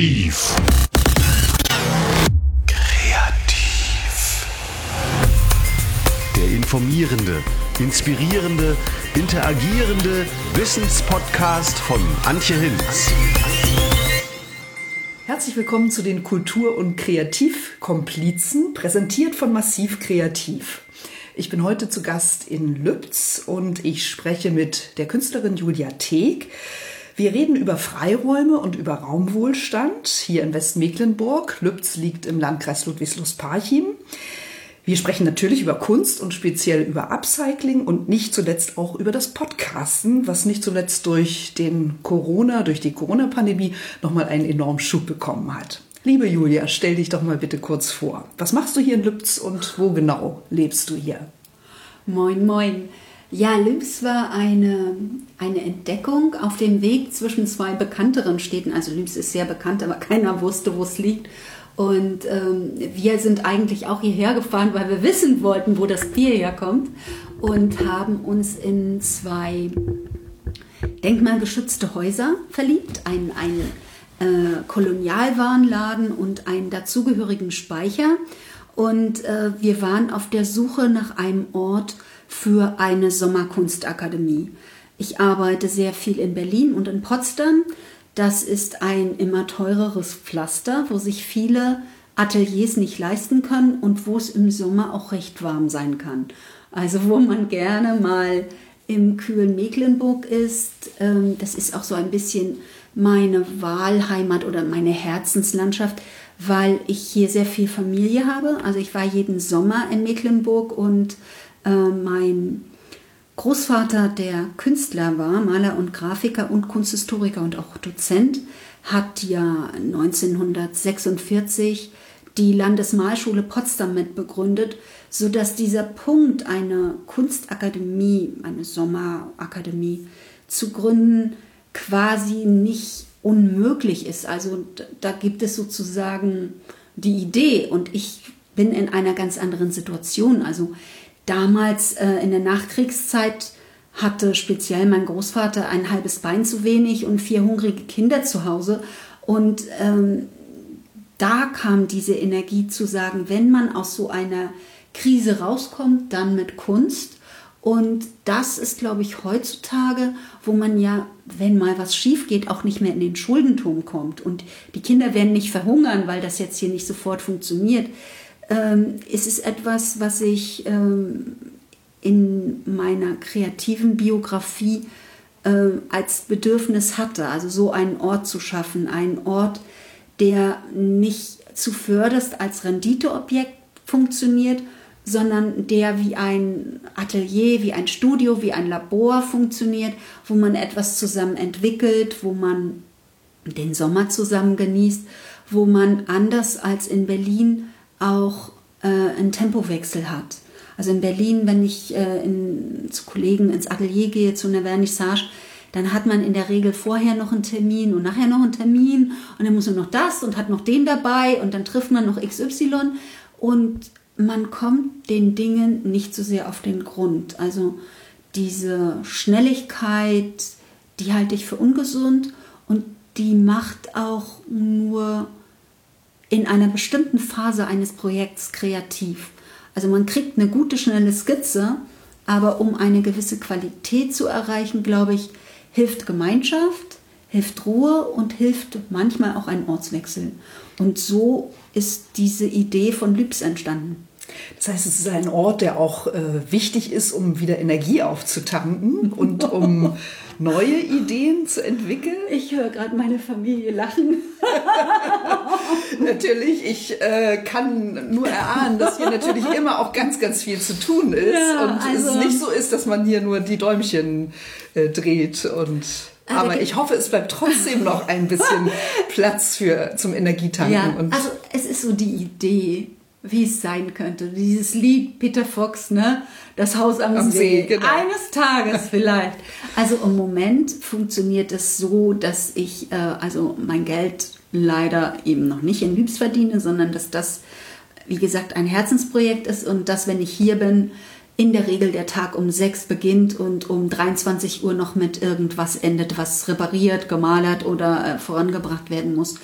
Massiv. Kreativ. Der informierende, inspirierende, interagierende Wissenspodcast von Antje Hinz. Herzlich willkommen zu den Kultur- und Kreativkomplizen, präsentiert von Massiv Kreativ. Ich bin heute zu Gast in Lübz und ich spreche mit der Künstlerin Julia Teeg. Wir reden über Freiräume und über Raumwohlstand hier in Westmecklenburg. Lübz liegt im Landkreis Ludwigslust-Parchim. Wir sprechen natürlich über Kunst und speziell über Upcycling und nicht zuletzt auch über das Podcasten, was nicht zuletzt durch den Corona, durch die Corona-Pandemie nochmal einen enormen Schub bekommen hat. Liebe Julia, stell dich doch mal bitte kurz vor. Was machst du hier in Lübz und wo genau lebst du hier? Moin, moin. Ja, Lübs war eine, eine Entdeckung auf dem Weg zwischen zwei bekannteren Städten. Also Lübs ist sehr bekannt, aber keiner wusste, wo es liegt. Und ähm, wir sind eigentlich auch hierher gefahren, weil wir wissen wollten, wo das Bier herkommt. Und haben uns in zwei denkmalgeschützte Häuser verliebt. Ein, ein äh, Kolonialwarenladen und einen dazugehörigen Speicher. Und äh, wir waren auf der Suche nach einem Ort, für eine Sommerkunstakademie. Ich arbeite sehr viel in Berlin und in Potsdam. Das ist ein immer teureres Pflaster, wo sich viele Ateliers nicht leisten können und wo es im Sommer auch recht warm sein kann. Also wo man gerne mal im kühlen Mecklenburg ist. Ähm, das ist auch so ein bisschen meine Wahlheimat oder meine Herzenslandschaft, weil ich hier sehr viel Familie habe. Also ich war jeden Sommer in Mecklenburg und äh, mein Großvater, der Künstler war, Maler und Grafiker und Kunsthistoriker und auch Dozent, hat ja 1946 die Landesmalschule Potsdam mit begründet, sodass dieser Punkt, eine Kunstakademie, eine Sommerakademie zu gründen, quasi nicht unmöglich ist. Also da gibt es sozusagen die Idee und ich bin in einer ganz anderen Situation. Also damals äh, in der Nachkriegszeit hatte speziell mein Großvater ein halbes Bein zu wenig und vier hungrige Kinder zu Hause. Und ähm, da kam diese Energie zu sagen, wenn man aus so einer Krise rauskommt, dann mit Kunst. Und das ist, glaube ich, heutzutage, wo man ja, wenn mal was schief geht, auch nicht mehr in den Schuldenturm kommt. Und die Kinder werden nicht verhungern, weil das jetzt hier nicht sofort funktioniert ähm, ist es etwas, was ich ähm, in meiner kreativen Biografie äh, als Bedürfnis hatte. Also so einen Ort zu schaffen, einen Ort, der nicht zuvörderst als Renditeobjekt funktioniert, sondern der wie ein Atelier, wie ein Studio, wie ein Labor funktioniert, wo man etwas zusammen entwickelt, wo man den Sommer zusammen genießt, wo man anders als in Berlin auch äh, einen Tempowechsel hat. Also in Berlin, wenn ich äh, in, zu Kollegen ins Atelier gehe, zu einer Vernissage, dann hat man in der Regel vorher noch einen Termin und nachher noch einen Termin und dann muss man noch das und hat noch den dabei und dann trifft man noch XY und man kommt den Dingen nicht so sehr auf den Grund. Also diese Schnelligkeit, die halte ich für ungesund und die macht auch nur in einer bestimmten Phase eines Projekts kreativ. Also man kriegt eine gute, schnelle Skizze, aber um eine gewisse Qualität zu erreichen, glaube ich, hilft Gemeinschaft, hilft Ruhe und hilft manchmal auch ein Ortswechsel. Und so ist diese Idee von Lübs entstanden. Das heißt, es ist ein Ort, der auch äh, wichtig ist, um wieder Energie aufzutanken und um neue Ideen zu entwickeln. Ich höre gerade meine Familie lachen. natürlich, ich äh, kann nur erahnen, dass hier natürlich immer auch ganz, ganz viel zu tun ist ja, und also, es nicht so ist, dass man hier nur die Däumchen äh, dreht und also aber ich hoffe, es bleibt trotzdem noch ein bisschen Platz für zum Energietanken. Ja, also es ist so die Idee, wie es sein könnte. Dieses Lied Peter Fox, ne? Das Haus am, am See. See genau. Eines Tages vielleicht. Also im Moment funktioniert es so, dass ich äh, also mein Geld leider eben noch nicht in Lübs verdiene, sondern dass das, wie gesagt, ein Herzensprojekt ist und dass, wenn ich hier bin, in der Regel der Tag um sechs beginnt und um 23 Uhr noch mit irgendwas endet, was repariert, gemalert oder äh, vorangebracht werden muss.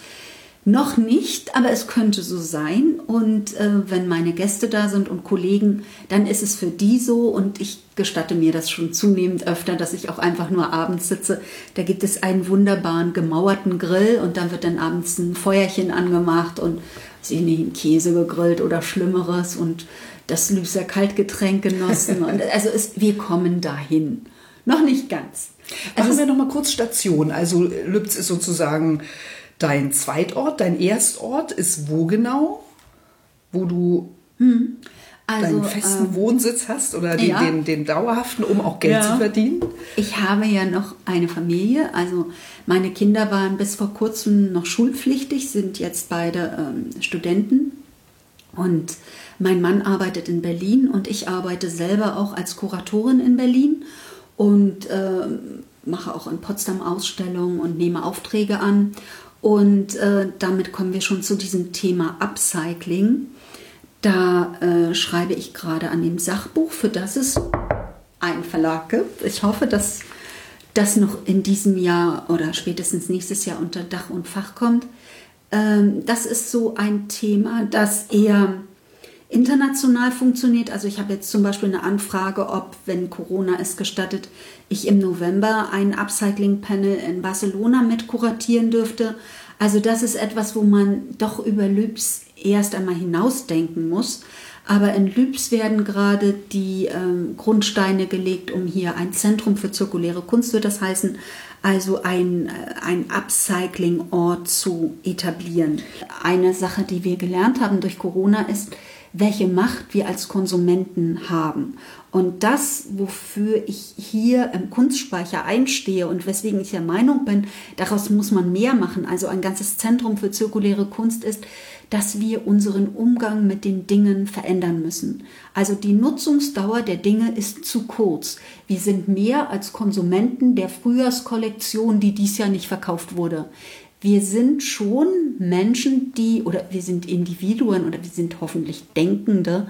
Noch nicht, aber es könnte so sein. Und äh, wenn meine Gäste da sind und Kollegen, dann ist es für die so. Und ich gestatte mir das schon zunehmend öfter, dass ich auch einfach nur abends sitze. Da gibt es einen wunderbaren gemauerten Grill und dann wird dann abends ein Feuerchen angemacht und sie nicht Käse gegrillt oder Schlimmeres und das Lüser Kaltgetränk genossen. und also es, wir kommen dahin. Noch nicht ganz. Also Machen wir noch mal kurz Station. Also Lübz ist sozusagen Dein Zweitort, dein Erstort ist wo genau? Wo du hm. also, deinen festen ähm, Wohnsitz hast oder den, ja. den, den, dauerhaften, um auch Geld ja. zu verdienen? Ich habe ja noch eine Familie. Also meine Kinder waren bis vor kurzem noch schulpflichtig, sind jetzt beide ähm, Studenten. Und mein Mann arbeitet in Berlin und ich arbeite selber auch als Kuratorin in Berlin und äh, mache auch in Potsdam Ausstellungen und nehme Aufträge an. Und äh, damit kommen wir schon zu diesem Thema Upcycling. Da äh, schreibe ich gerade an dem Sachbuch, für das es einen Verlag gibt. Ich hoffe, dass das noch in diesem Jahr oder spätestens nächstes Jahr unter Dach und Fach kommt. Ähm, das ist so ein Thema, das eher international funktioniert. Also ich habe jetzt zum Beispiel eine Anfrage, ob, wenn Corona es gestattet, ich im November ein Upcycling-Panel in Barcelona mit kuratieren dürfte. Also das ist etwas, wo man doch über Lübs erst einmal hinausdenken muss. Aber in Lübs werden gerade die ähm, Grundsteine gelegt, um hier ein Zentrum für zirkuläre Kunst, wird das heißen, also ein, äh, ein Upcycling-Ort zu etablieren. Eine Sache, die wir gelernt haben durch Corona ist, welche Macht wir als Konsumenten haben. Und das, wofür ich hier im Kunstspeicher einstehe und weswegen ich der Meinung bin, daraus muss man mehr machen, also ein ganzes Zentrum für zirkuläre Kunst ist, dass wir unseren Umgang mit den Dingen verändern müssen. Also die Nutzungsdauer der Dinge ist zu kurz. Wir sind mehr als Konsumenten der Frühjahrskollektion, die dies Jahr nicht verkauft wurde wir sind schon Menschen, die, oder wir sind Individuen oder wir sind hoffentlich Denkende,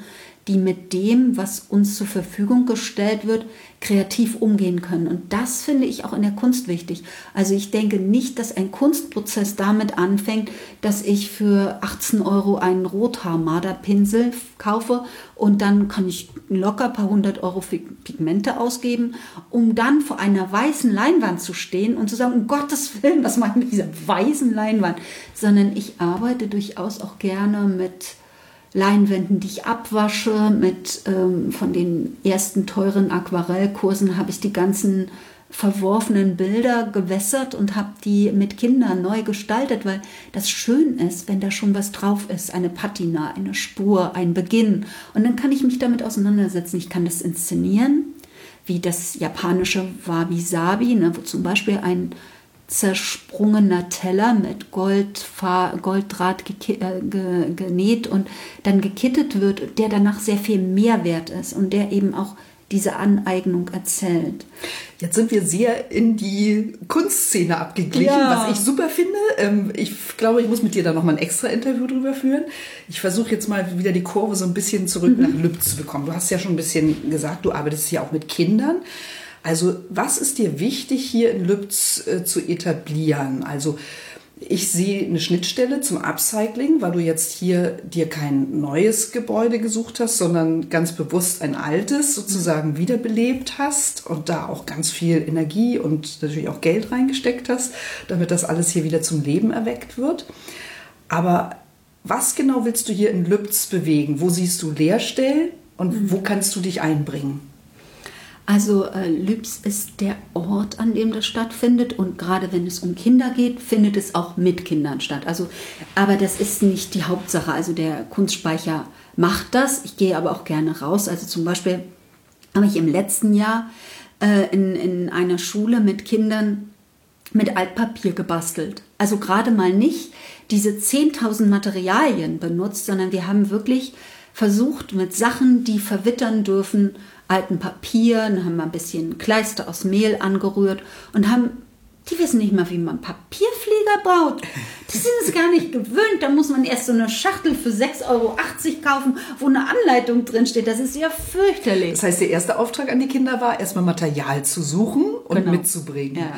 die mit dem, was uns zur Verfügung gestellt wird, kreativ umgehen können. Und das finde ich auch in der Kunst wichtig. Also ich denke nicht, dass ein Kunstprozess damit anfängt, dass ich für 18 Euro einen Rothaarmarderpinsel kaufe und dann kann ich locker ein paar hundert Euro für Pigmente ausgeben, um dann vor einer weißen Leinwand zu stehen und zu sagen, um Gottes Willen, was mache ich mit dieser weißen Leinwand? Sondern ich arbeite durchaus auch gerne mit Leinwänden, die ich abwasche. Mit ähm, von den ersten teuren Aquarellkursen habe ich die ganzen verworfenen Bilder gewässert und habe die mit Kindern neu gestaltet, weil das schön ist, wenn da schon was drauf ist, eine Patina, eine Spur, ein Beginn. Und dann kann ich mich damit auseinandersetzen. Ich kann das inszenieren, wie das japanische Wabi-Sabi, ne, wo zum Beispiel ein zersprungener Teller mit Gold, Golddraht äh, genäht und dann gekittet wird, der danach sehr viel Mehrwert ist und der eben auch diese Aneignung erzählt. Jetzt sind wir sehr in die Kunstszene abgeglichen, ja. was ich super finde. Ähm, ich glaube, ich muss mit dir da nochmal ein extra Interview drüber führen. Ich versuche jetzt mal wieder die Kurve so ein bisschen zurück mhm. nach Lübz zu bekommen. Du hast ja schon ein bisschen gesagt, du arbeitest ja auch mit Kindern. Also was ist dir wichtig hier in Lübz äh, zu etablieren? Also ich sehe eine Schnittstelle zum Upcycling, weil du jetzt hier dir kein neues Gebäude gesucht hast, sondern ganz bewusst ein altes sozusagen wiederbelebt hast und da auch ganz viel Energie und natürlich auch Geld reingesteckt hast, damit das alles hier wieder zum Leben erweckt wird. Aber was genau willst du hier in Lübz bewegen? Wo siehst du Leerstellen und mhm. wo kannst du dich einbringen? Also äh, Lübs ist der Ort, an dem das stattfindet und gerade wenn es um Kinder geht, findet es auch mit Kindern statt. Also, aber das ist nicht die Hauptsache. Also der Kunstspeicher macht das. Ich gehe aber auch gerne raus. Also zum Beispiel habe ich im letzten Jahr äh, in, in einer Schule mit Kindern mit Altpapier gebastelt. Also gerade mal nicht diese 10.000 Materialien benutzt, sondern wir haben wirklich versucht mit Sachen, die verwittern dürfen, alten Papier, dann haben wir ein bisschen Kleister aus Mehl angerührt und haben die wissen nicht mal, wie man Papierflieger baut. Die sind es gar nicht gewöhnt. Da muss man erst so eine Schachtel für 6,80 Euro kaufen, wo eine Anleitung drin steht. Das ist ja fürchterlich. Das heißt, der erste Auftrag an die Kinder war, erstmal Material zu suchen und genau. mitzubringen. Ja.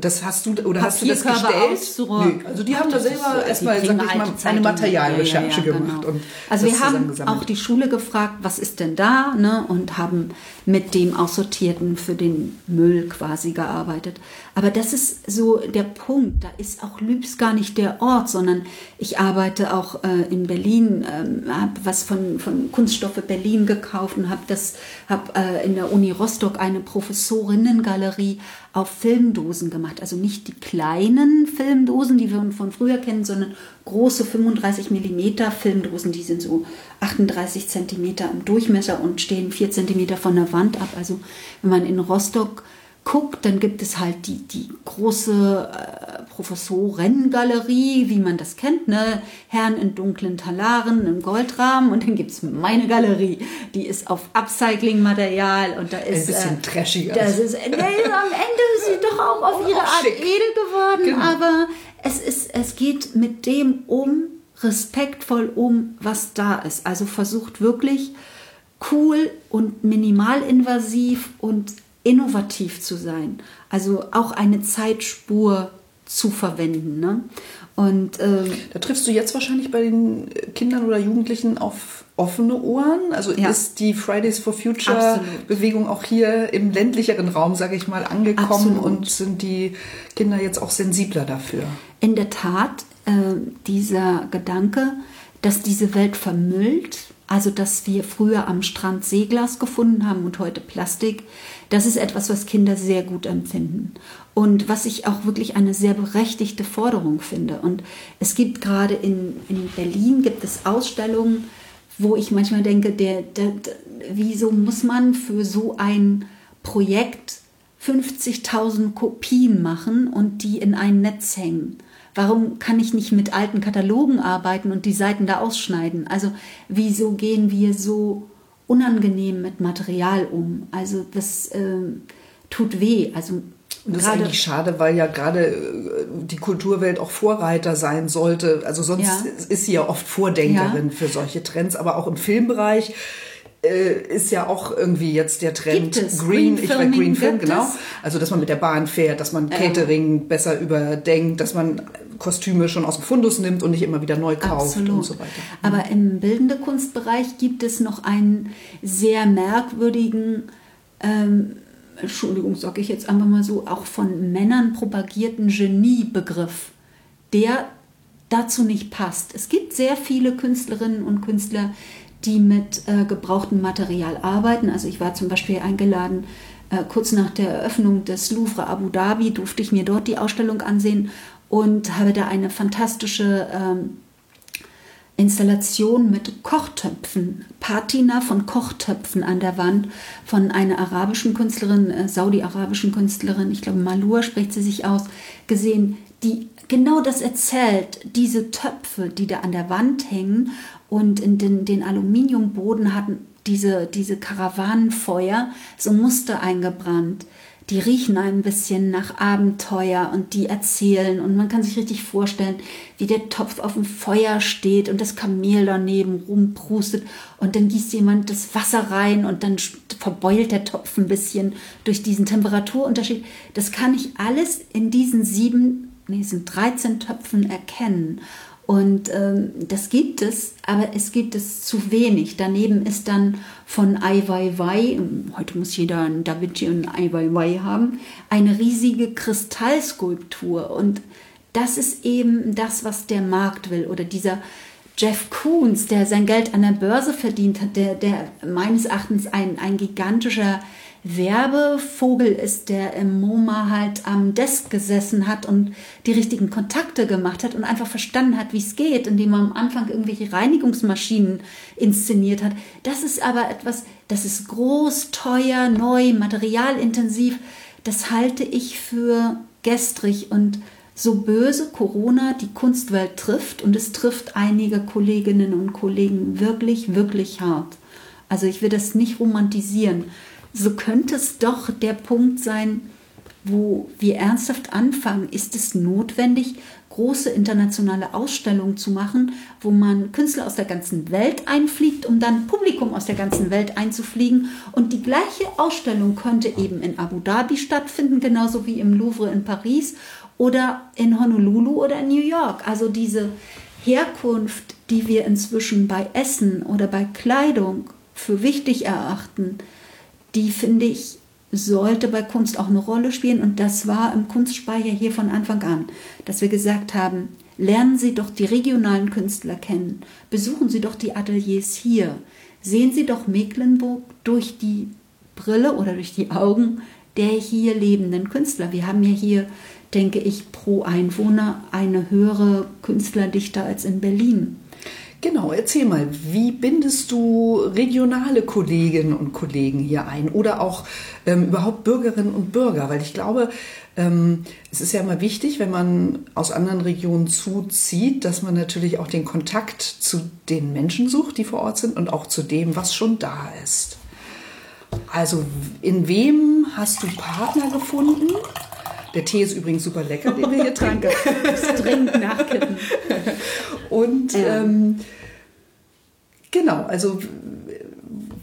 Das hast du oder hast du das gestellt? Nö, also die Ach, haben da ist selber die erstmal, sag ich mal, eine. Materialrecherche Ja, ja, ja, gemacht. genau. Und also wir haben auch die Schule gefragt, was ist denn da, ne? und haben mit dem Aussortierten für den Müll quasi gearbeitet. Aber das ist so der Punkt. Da ist auch Lübs gar nicht der Ort, sondern ich arbeite auch äh, in Berlin, ähm, habe was von, von Kunststoffe Berlin gekauft und habe habe äh, in der Uni Rostock eine Professorinnengalerie auf Filmdosen gemacht. Also nicht die kleinen Filmdosen, die wir von früher kennen, sondern große 35 Millimeter Filmdosen, die sind so 38 Zentimeter im Durchmesser und stehen 4 Zentimeter von der Wand ab. Also wenn man in Rostock guckt, dann gibt es halt die, die große äh, Professorengalerie, wie man das kennt, ne? Herren in dunklen Talaren, im Goldrahmen und dann gibt es meine Galerie, die ist auf Upcycling-Material und da ist... bisschen trashiger. Das ist, nee, am Ende ist sie doch auch auf ihre Auch Art schick. edel geworden, Genau. aber es, ist, es geht mit dem um, respektvoll um, was da ist. Also versucht wirklich cool und minimalinvasiv und innovativ zu sein. Also auch eine Zeitspur zu verwenden. Ne? Und ähm, Da triffst du jetzt wahrscheinlich bei den Kindern oder Jugendlichen auf offene Ohren. Also Ja. ist die Fridays for Future Absolut. Bewegung auch hier im ländlicheren Raum, sage ich mal, angekommen Absolut. und sind die Kinder jetzt auch sensibler dafür? in der Tat äh, dieser Gedanke, dass diese Welt vermüllt, also dass wir früher am Strand Seeglas gefunden haben und heute Plastik, das ist etwas, was Kinder sehr gut empfinden. Und was ich auch wirklich eine sehr berechtigte Forderung finde. Und es gibt gerade in, in Berlin gibt es Ausstellungen, wo ich manchmal denke, der, der, der, wieso muss man für so ein Projekt 50.000 Kopien machen und die in ein Netz hängen? Warum kann ich nicht mit alten Katalogen arbeiten und die Seiten da ausschneiden? Also wieso gehen wir so unangenehm mit Material um? Also das ähm, tut weh. Also Und das ist eigentlich schade, weil ja gerade äh, die Kulturwelt auch Vorreiter sein sollte. Also sonst Ja. ist sie ja oft Vordenkerin Ja. für solche Trends, aber auch im Filmbereich äh, ist ja auch irgendwie jetzt der Trend. Green, Green ich Filming Green Film, genau. Also dass man mit der Bahn fährt, dass man Catering besser überdenkt, dass man Kostüme schon aus dem Fundus nimmt und nicht immer wieder neu kauft Absolut. und so weiter. Aber im bildende Kunstbereich gibt es noch einen sehr merkwürdigen, ähm, Entschuldigung, sage ich jetzt einfach mal so, auch von Männern propagierten Geniebegriff, der dazu nicht passt. Es gibt sehr viele Künstlerinnen und Künstler, die mit äh, gebrauchtem Material arbeiten. Also ich war zum Beispiel eingeladen, äh, kurz nach der Eröffnung des Louvre Abu Dhabi durfte ich mir dort die Ausstellung ansehen und habe da eine fantastische ähm, Installation mit Kochtöpfen, Patina von Kochtöpfen an der Wand von einer arabischen Künstlerin, äh, saudi-arabischen Künstlerin, ich glaube Malur spricht sie sich aus, gesehen, die genau das erzählt, diese Töpfe, die da an der Wand hängen und in den, den Aluminiumboden hatten diese, diese Karawanenfeuer so Muster eingebrannt die riechen ein bisschen nach Abenteuer und die erzählen und man kann sich richtig vorstellen, wie der Topf auf dem Feuer steht und das Kamel daneben rumprustet und dann gießt jemand das Wasser rein und dann verbeult der Topf ein bisschen durch diesen Temperaturunterschied. Das kann ich alles in diesen sieben, nee, sind 13 Töpfen erkennen. Und ähm, das gibt es, aber es gibt es zu wenig. Daneben ist dann von Ai Weiwei, heute muss jeder ein Da Vinci und Ai Weiwei haben, eine riesige Kristallskulptur. Und das ist eben das, was der Markt will. Oder dieser Jeff Koons, der sein Geld an der Börse verdient hat, der, der meines Erachtens ein, ein gigantischer Werbevogel ist, der im MoMA halt am Desk gesessen hat und die richtigen Kontakte gemacht hat und einfach verstanden hat, wie es geht, indem er am Anfang irgendwelche Reinigungsmaschinen inszeniert hat. Das ist aber etwas, das ist groß, teuer, neu, materialintensiv. Das halte ich für gestrig und so böse Corona die Kunstwelt trifft und es trifft einige Kolleginnen und Kollegen wirklich, wirklich hart. Also ich will das nicht romantisieren. So könnte es doch der Punkt sein, wo wir ernsthaft anfangen. Ist es notwendig, große internationale Ausstellungen zu machen, wo man Künstler aus der ganzen Welt einfliegt, um dann Publikum aus der ganzen Welt einzufliegen. Und die gleiche Ausstellung könnte eben in Abu Dhabi stattfinden, genauso wie im Louvre in Paris oder in Honolulu oder in New York. Also diese Herkunft, die wir inzwischen bei Essen oder bei Kleidung für wichtig erachten, die finde ich sollte bei Kunst auch eine Rolle spielen. Und das war im Kunstspeicher hier von Anfang an, dass wir gesagt haben, lernen Sie doch die regionalen Künstler kennen, besuchen Sie doch die Ateliers hier, sehen Sie doch Mecklenburg durch die Brille oder durch die Augen der hier lebenden Künstler. Wir haben ja hier, denke ich, pro Einwohner eine höhere Künstlerdichte als in Berlin. Genau, erzähl mal, wie bindest du regionale Kolleginnen und Kollegen hier ein oder auch ähm, überhaupt Bürgerinnen und Bürger? Weil ich glaube, ähm, es ist ja immer wichtig, wenn man aus anderen Regionen zuzieht, dass man natürlich auch den Kontakt zu den Menschen sucht, die vor Ort sind und auch zu dem, was schon da ist. Also, in wem hast du Partner gefunden? Der Tee ist übrigens super lecker, den wir hier trinken. Dringend nachkippen. Und ähm, genau, also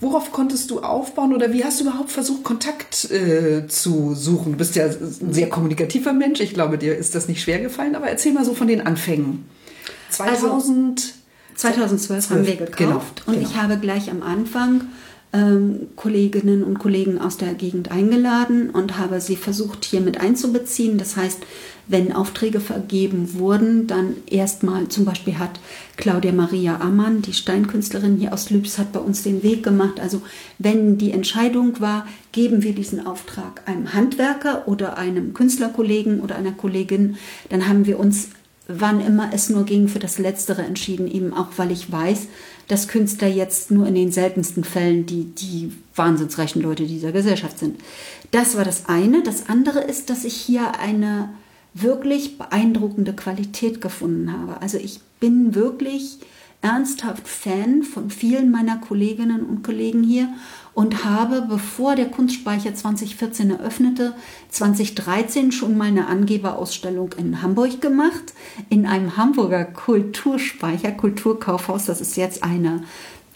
worauf konntest du aufbauen oder wie hast du überhaupt versucht, Kontakt äh, zu suchen? Du bist ja ein sehr kommunikativer Mensch. Ich glaube, dir ist das nicht schwer gefallen, aber erzähl mal so von den Anfängen. 2000 also, 2012 haben wir gekauft genau, und genau. ich habe gleich am Anfang ähm, Kolleginnen und Kollegen aus der Gegend eingeladen und habe sie versucht, hier mit einzubeziehen. Das heißt, wenn Aufträge vergeben wurden, dann erstmal zum Beispiel hat Claudia Maria Ammann, die Steinkünstlerin hier aus Lübs, hat bei uns den Weg gemacht. Also wenn die Entscheidung war, geben wir diesen Auftrag einem Handwerker oder einem Künstlerkollegen oder einer Kollegin, dann haben wir uns wann immer es nur ging, für das Letztere entschieden, eben auch weil ich weiß, dass Künstler jetzt nur in den seltensten Fällen die, die wahnsinnsreichen Leute dieser Gesellschaft sind. Das war das eine. Das andere ist, dass ich hier eine wirklich beeindruckende Qualität gefunden habe. Also ich bin wirklich ernsthaft Fan von vielen meiner Kolleginnen und Kollegen hier und habe, bevor der Kunstspeicher 2014 eröffnete, 2013 schon mal eine Angeberausstellung in Hamburg gemacht, in einem Hamburger Kulturspeicher, Kulturkaufhaus. Das ist jetzt eine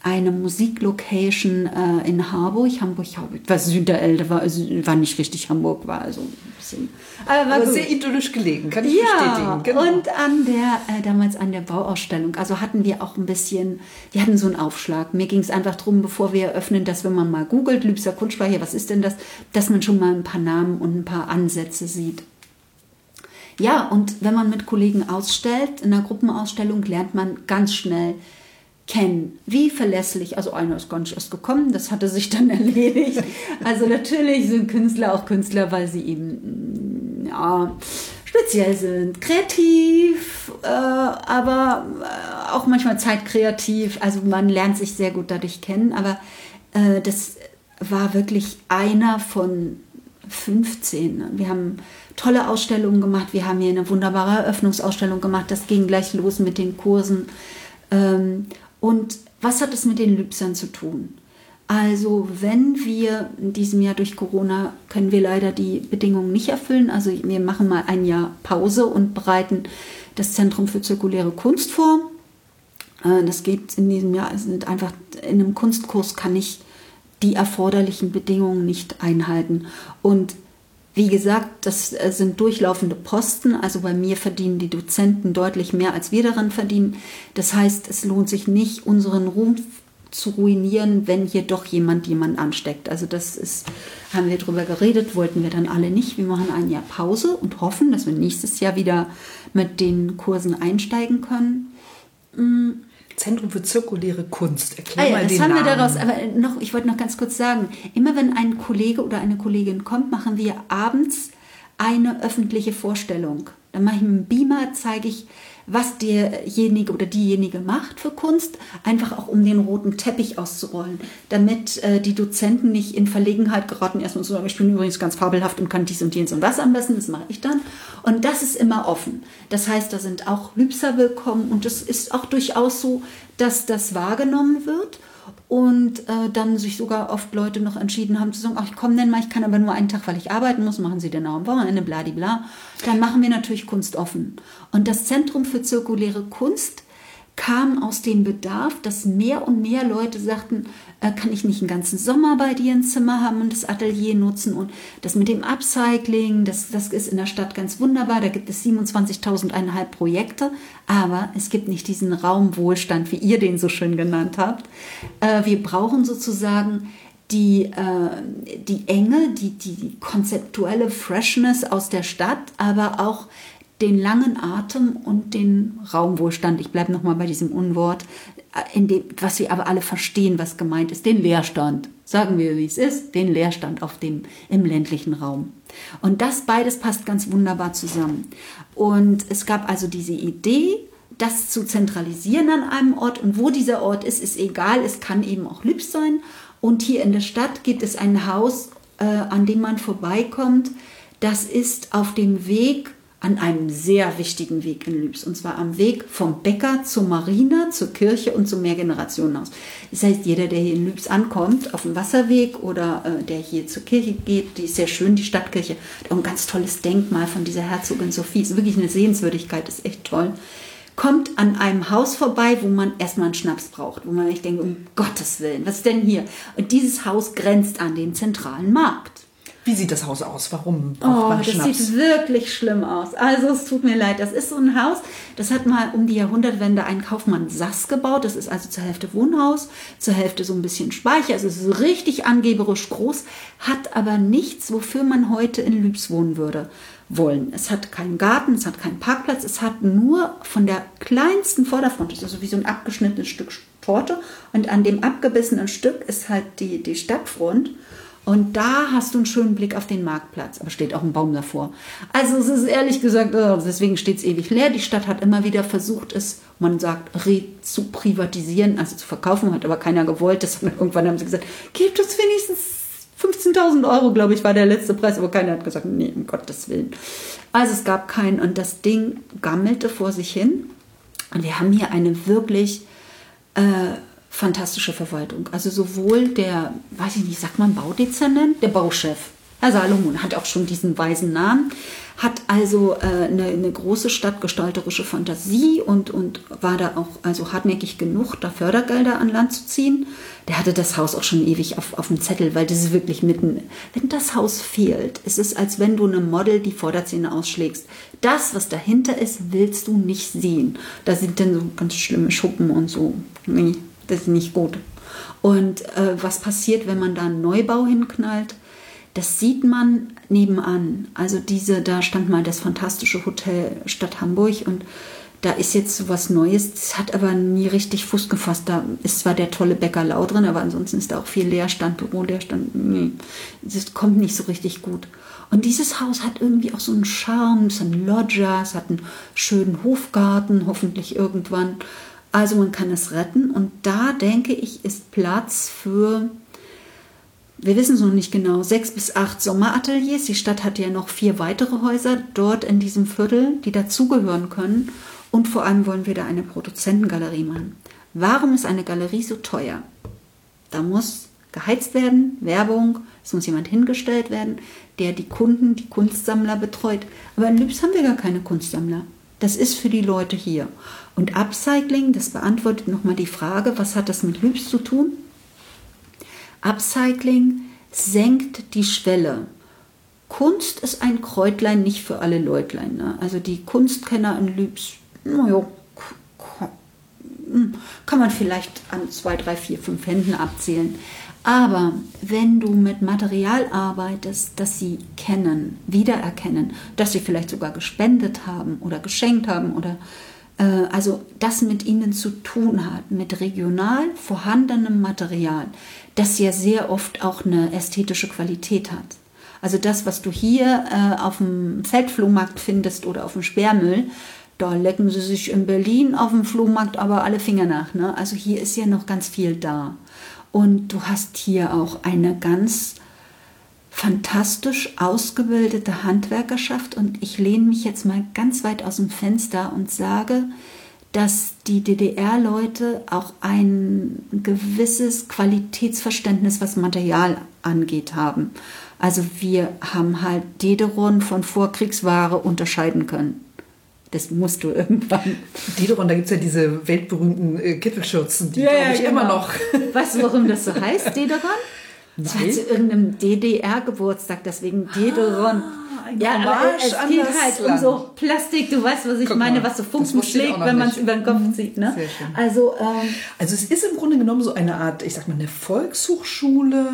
eine Musiklocation äh, in Harburg. Hamburg, war Süderelde, war, war nicht richtig Hamburg, war also ein bisschen. Aber, war aber sehr idyllisch gelegen, kann ich ja, bestätigen. Genau. Und an der, äh, damals an der Bauausstellung, also hatten wir auch ein bisschen, wir hatten so einen Aufschlag. Mir ging es einfach darum, bevor wir eröffnen, dass wenn man mal googelt, Lübser Kunstspeicher, was ist denn das, dass man schon mal ein paar Namen und ein paar Ansätze sieht. Ja, und wenn man mit Kollegen ausstellt, in einer Gruppenausstellung lernt man ganz schnell, kennen. Wie verlässlich, also einer ist gar nicht erst gekommen, das hatte sich dann erledigt. Also natürlich sind Künstler auch Künstler, weil sie eben ja, speziell sind, kreativ, äh, aber äh, auch manchmal zeitkreativ. Also man lernt sich sehr gut dadurch kennen, aber äh, das war wirklich einer von 15. Wir haben tolle Ausstellungen gemacht. Wir haben hier eine wunderbare Eröffnungsausstellung gemacht. Das ging gleich los mit den Kursen. Ähm, und was hat es mit den Lübsern zu tun? Also wenn wir in diesem Jahr durch Corona können wir leider die Bedingungen nicht erfüllen. Also wir machen mal ein Jahr Pause und bereiten das Zentrum für zirkuläre Kunst vor. Äh, das geht in diesem Jahr, es sind einfach in einem Kunstkurs kann ich die erforderlichen Bedingungen nicht einhalten. Und wie gesagt, das äh, sind durchlaufende Posten. Also bei mir verdienen die Dozenten deutlich mehr, als wir daran verdienen. Das heißt, es lohnt sich nicht, unseren Ruhm zu ruinieren, wenn hier doch jemand jemand ansteckt. Also das ist, haben wir darüber geredet, wollten wir dann alle nicht. Wir machen ein Jahr Pause und hoffen, dass wir nächstes Jahr wieder mit den Kursen einsteigen können. Zentrum für zirkuläre Kunst. Erklär ah ja, mal das den haben Namen. wir daraus. Aber noch, ich wollte noch ganz kurz sagen: Immer wenn ein Kollege oder eine Kollegin kommt, machen wir abends eine öffentliche Vorstellung. Dann mache ich einen Beamer, zeige ich, was derjenige oder diejenige macht für Kunst, einfach auch um den roten Teppich auszurollen, damit äh, die Dozenten nicht in Verlegenheit geraten, erstmal zu sagen, ich bin übrigens ganz fabelhaft und kann dies und jenes und was am besten, das mache ich dann. Und das ist immer offen. Das heißt, da sind auch Lübser willkommen und es ist auch durchaus so, dass das wahrgenommen wird und äh, dann sich sogar oft Leute noch entschieden haben zu sagen, ach, ich komme denn mal, ich kann aber nur einen Tag, weil ich arbeiten muss, machen Sie denn auch am Wochenende, bladibla. Dann machen wir natürlich Kunst offen. Und das Zentrum für zirkuläre Kunst kam aus dem Bedarf, dass mehr und mehr Leute sagten, äh, kann ich nicht einen ganzen Sommer bei dir ein Zimmer haben und das Atelier nutzen und das mit dem Upcycling, das, das ist in der Stadt ganz wunderbar, da gibt es 27.000 Projekte, aber es gibt nicht diesen Raumwohlstand, wie ihr den so schön genannt habt. Äh, wir brauchen sozusagen die, äh, die Enge, die, die konzeptuelle Freshness aus der Stadt, aber auch den langen Atem und den Raumwohlstand. Ich bleibe nochmal bei diesem Unwort, äh, in dem, was wir aber alle verstehen, was gemeint ist, den Leerstand. Sagen wir, wie es ist, den Leerstand auf dem, im ländlichen Raum. Und das beides passt ganz wunderbar zusammen. Und es gab also diese Idee, das zu zentralisieren an einem Ort. Und wo dieser Ort ist, ist egal. Es kann eben auch Lübs sein. Und hier in der Stadt gibt es ein Haus, äh, an dem man vorbeikommt. Das ist auf dem Weg an einem sehr wichtigen Weg in Lübs. Und zwar am Weg vom Bäcker zur Marina, zur Kirche und zum Mehrgenerationenhaus. Das heißt, jeder, der hier in Lübs ankommt, auf dem Wasserweg oder äh, der hier zur Kirche geht, die ist sehr schön, die Stadtkirche, hat ein ganz tolles Denkmal von dieser Herzogin Sophie. Ist wirklich eine Sehenswürdigkeit, ist echt toll. Kommt an einem Haus vorbei, wo man erstmal einen Schnaps braucht, wo man echt denkt, um Gottes Willen, was ist denn hier? Und dieses Haus grenzt an den zentralen Markt. Wie sieht das Haus aus? Warum braucht oh, man das Schnaps? sieht wirklich schlimm aus. Also es tut mir leid. Das ist so ein Haus, das hat mal um die Jahrhundertwende ein Kaufmann Sass gebaut. Das ist also zur Hälfte Wohnhaus, zur Hälfte so ein bisschen Speicher. Also es ist richtig angeberisch groß, hat aber nichts, wofür man heute in Lübs wohnen würde wollen. Es hat keinen Garten, es hat keinen Parkplatz, es hat nur von der kleinsten Vorderfront, das ist also wie so ein abgeschnittenes Stück Torte und an dem abgebissenen Stück ist halt die, die Stadtfront und da hast du einen schönen Blick auf den Marktplatz, aber steht auch ein Baum davor. Also es ist ehrlich gesagt, oh, deswegen steht es ewig leer. Die Stadt hat immer wieder versucht, es, man sagt, zu privatisieren, also zu verkaufen, hat aber keiner gewollt. Das, irgendwann haben sie gesagt, gebt uns wenigstens 15.000 Euro, glaube ich, war der letzte Preis, aber keiner hat gesagt, nee, um Gottes Willen. Also es gab keinen und das Ding gammelte vor sich hin. Und wir haben hier eine wirklich... Äh, fantastische Verwaltung. Also sowohl der, weiß ich nicht, sagt man Baudezernent, der Bauchef, Herr Salomon hat auch schon diesen weisen Namen, hat also äh, eine, eine, große stadtgestalterische Fantasie und, und war da auch also hartnäckig genug, da Fördergelder an Land zu ziehen. Der hatte das Haus auch schon ewig auf, auf dem Zettel, weil das ist wirklich mitten. Wenn das Haus fehlt, ist es, als wenn du einem Model die Vorderzähne ausschlägst. Das, was dahinter ist, willst du nicht sehen. Da sind dann so ganz schlimme Schuppen und so. Nee, das ist nicht gut. Und äh, was passiert, wenn man da einen Neubau hinknallt? Das sieht man nebenan. Also diese, da stand mal das fantastische Hotel Stadt Hamburg und da ist jetzt so was Neues. Das hat aber nie richtig Fuß gefasst. Da ist zwar der tolle Bäcker Lau drin, aber ansonsten ist da auch viel Leerstand, Büroleerstand. Nee, das kommt nicht so richtig gut. Und dieses Haus hat irgendwie auch so einen Charme. Es hat einen Lodger, es hat einen schönen Hofgarten, hoffentlich irgendwann. Also man kann es retten und da denke ich, ist Platz für, wir wissen es noch nicht genau, sechs bis acht Sommerateliers. Die Stadt hat ja noch vier weitere Häuser dort in diesem Viertel, die dazugehören können. Und vor allem wollen wir da eine Produzentengalerie machen. Warum ist eine Galerie so teuer? Da muss geheizt werden, Werbung, es muss jemand hingestellt werden, der die Kunden, die Kunstsammler betreut. Aber in Lübs haben wir gar keine Kunstsammler. Das ist für die Leute hier. Und Upcycling, das beantwortet nochmal die Frage, was hat das mit Lübs zu tun? Upcycling senkt die Schwelle. Kunst ist ein Kräutlein nicht für alle Leutlein. Ne? Also die Kunstkenner in Lübs, naja, kann man vielleicht an zwei, drei, vier, fünf Händen abzählen. Aber wenn du mit Material arbeitest, das sie kennen, wiedererkennen, das sie vielleicht sogar gespendet haben oder geschenkt haben oder äh, also das mit ihnen zu tun hat, mit regional vorhandenem Material, das ja sehr oft auch eine ästhetische Qualität hat. Also das, was du hier äh, auf dem Feldflohmarkt findest oder auf dem Sperrmüll, Da lecken sie sich in Berlin auf dem Flohmarkt aber alle Finger nach. Ne? Also hier ist ja noch ganz viel da. Und du hast hier auch eine ganz fantastisch ausgebildete Handwerkerschaft. Und ich lehne mich jetzt mal ganz weit aus dem Fenster und sage, dass die DDR-Leute auch ein gewisses Qualitätsverständnis, was Material angeht, haben. Also wir haben halt Dederon von Vorkriegsware unterscheiden können. Das musst du irgendwann. Dederon, da gibt es ja diese weltberühmten äh, Kittelschürzen, die ja, glaube ich immer noch. Weißt du, warum das so heißt, Dederon? Das war zu irgendeinem DDR-Geburtstag, deswegen Dederon. Ah, ja, aber es geht halt um so Plastik, du weißt, was ich Guck meine, mal, was so Funken schlägt, wenn man es über den Kopf mhm. zieht. Ne? Also, ähm, also es ist im Grunde genommen so eine Art, ich sag mal, eine Volkshochschule.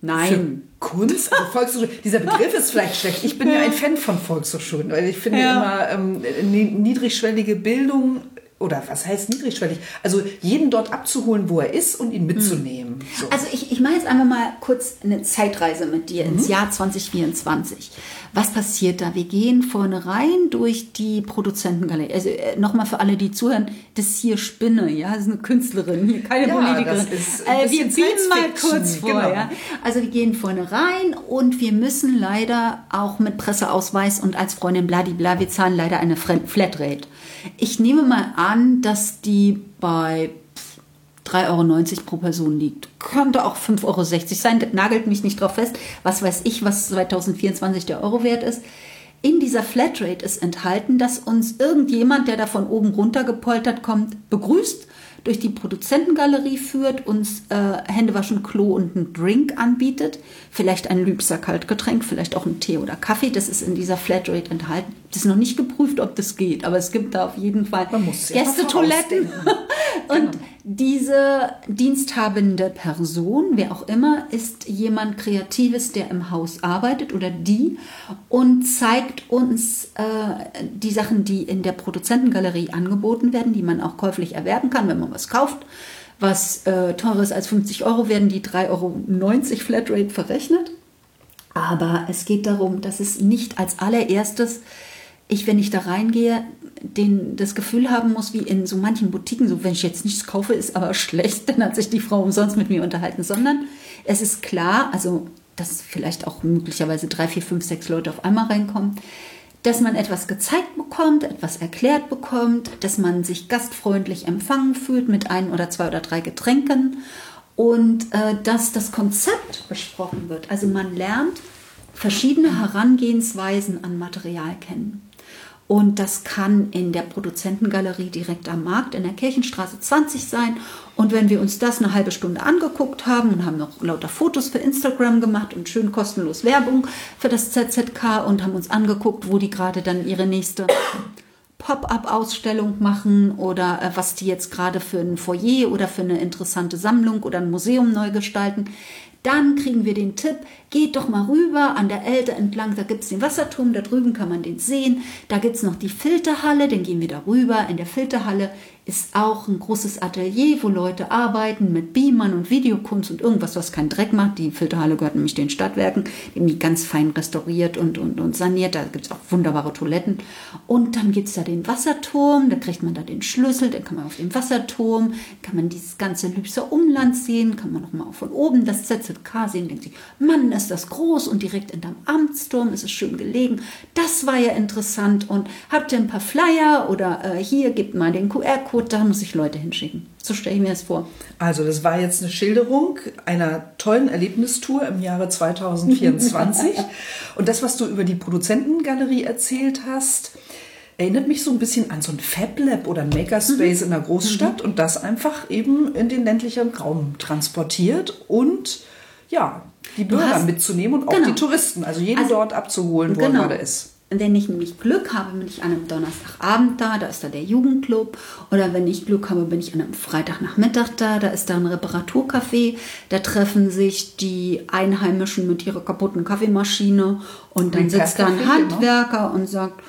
Nein. Kunst, also Volkshochschule. Dieser Begriff ist vielleicht schlecht. Ich bin ja, ja ein Fan von Volkshochschulen, weil ich finde ja. immer ähm, niedrigschwellige Bildung oder was heißt niedrigschwellig? Also jeden dort abzuholen, wo er ist und ihn mitzunehmen. So. Also ich, ich mache jetzt einfach mal kurz eine Zeitreise mit dir mhm. ins Jahr 2024. Was passiert da? Wir gehen vorne rein durch die Produzentengalerie. Also äh, nochmal für alle, die zuhören, das hier Spinne, ja, das ist eine Künstlerin, hier keine ja, Politikerin. Äh, wir bieten mal kurz vor, genau. ja. Also wir gehen vorne rein und wir müssen leider auch mit Presseausweis und als Freundin bladibla, wir zahlen leider eine Flatrate. Ich nehme mal an, dass die bei 3,90 Euro pro Person liegt. Könnte auch 5,60 Euro sein, das nagelt mich nicht drauf fest. Was weiß ich, was 2024 der Euro wert ist. In dieser Flatrate ist enthalten, dass uns irgendjemand, der da von oben runter gepoltert kommt, begrüßt durch die Produzentengalerie führt, uns äh, Händewaschen, Klo und einen Drink anbietet, vielleicht ein Lübser Kaltgetränk, vielleicht auch einen Tee oder Kaffee, das ist in dieser Flatrate enthalten. Das ist noch nicht geprüft, ob das geht, aber es gibt da auf jeden Fall Gästetoiletten. und genau. Diese diensthabende Person, wer auch immer, ist jemand Kreatives, der im Haus arbeitet oder die und zeigt uns äh, die Sachen, die in der Produzentengalerie angeboten werden, die man auch käuflich erwerben kann, wenn man was kauft. Was äh, teurer ist als 50 Euro, werden die 3,90 Euro Flatrate verrechnet. Aber es geht darum, dass es nicht als allererstes ich, wenn ich da reingehe, den, das Gefühl haben muss, wie in so manchen Boutiquen, so wenn ich jetzt nichts kaufe, ist aber schlecht, dann hat sich die Frau umsonst mit mir unterhalten, sondern es ist klar, also dass vielleicht auch möglicherweise drei, vier, fünf, sechs Leute auf einmal reinkommen, dass man etwas gezeigt bekommt, etwas erklärt bekommt, dass man sich gastfreundlich empfangen fühlt mit ein oder zwei oder drei Getränken und äh, dass das Konzept besprochen wird. Also man lernt verschiedene Herangehensweisen an Material kennen. Und das kann in der Produzentengalerie direkt am Markt in der Kirchenstraße 20 sein. Und wenn wir uns das eine halbe Stunde angeguckt haben und haben noch lauter Fotos für Instagram gemacht und schön kostenlos Werbung für das ZZK und haben uns angeguckt, wo die gerade dann ihre nächste Pop-up-Ausstellung machen oder äh, was die jetzt gerade für ein Foyer oder für eine interessante Sammlung oder ein Museum neu gestalten, dann kriegen wir den Tipp, geht doch mal rüber an der Elde entlang, da gibt es den Wasserturm, da drüben kann man den sehen. Da gibt es noch die Filterhalle, dann gehen wir da rüber. In der Filterhalle ist auch ein großes Atelier, wo Leute arbeiten mit Beamern und Videokunst und irgendwas, was keinen Dreck macht. Die Filterhalle gehört nämlich den Stadtwerken, die ganz fein restauriert und, und, und saniert. Da gibt es auch wunderbare Toiletten. Und dann gibt es da den Wasserturm, da kriegt man da den Schlüssel, dann kann man auf den Wasserturm, kann man dieses ganze Lübser Umland sehen, kann man nochmal von oben das ZZK sehen, denkt sich, Mann, ist das groß und direkt in dem Amtsturm ist es schön gelegen. Das war ja interessant und habt ihr ein paar Flyer oder äh, hier, gebt mal den QR-Code Code, da muss ich Leute hinschicken. So stelle ich mir das vor. Also das war jetzt eine Schilderung einer tollen Erlebnistour im Jahre 2024. Und das, was du über die Produzentengalerie erzählt hast, erinnert mich so ein bisschen an so ein Fab Lab oder ein Makerspace mhm. in einer Großstadt mhm. und das einfach eben in den ländlichen Raum transportiert und ja, die Bürger hast, mitzunehmen und auch genau. die Touristen, also jeden also, dort abzuholen, wo genau. er gerade ist wenn ich nämlich Glück habe, bin ich an einem Donnerstagabend da, da ist da der Jugendclub. Oder wenn ich Glück habe, bin ich an einem Freitagnachmittag da, da ist da ein Reparaturcafé. Da treffen sich die Einheimischen mit ihrer kaputten Kaffeemaschine und dann sitzt da ein Handwerker und sagt,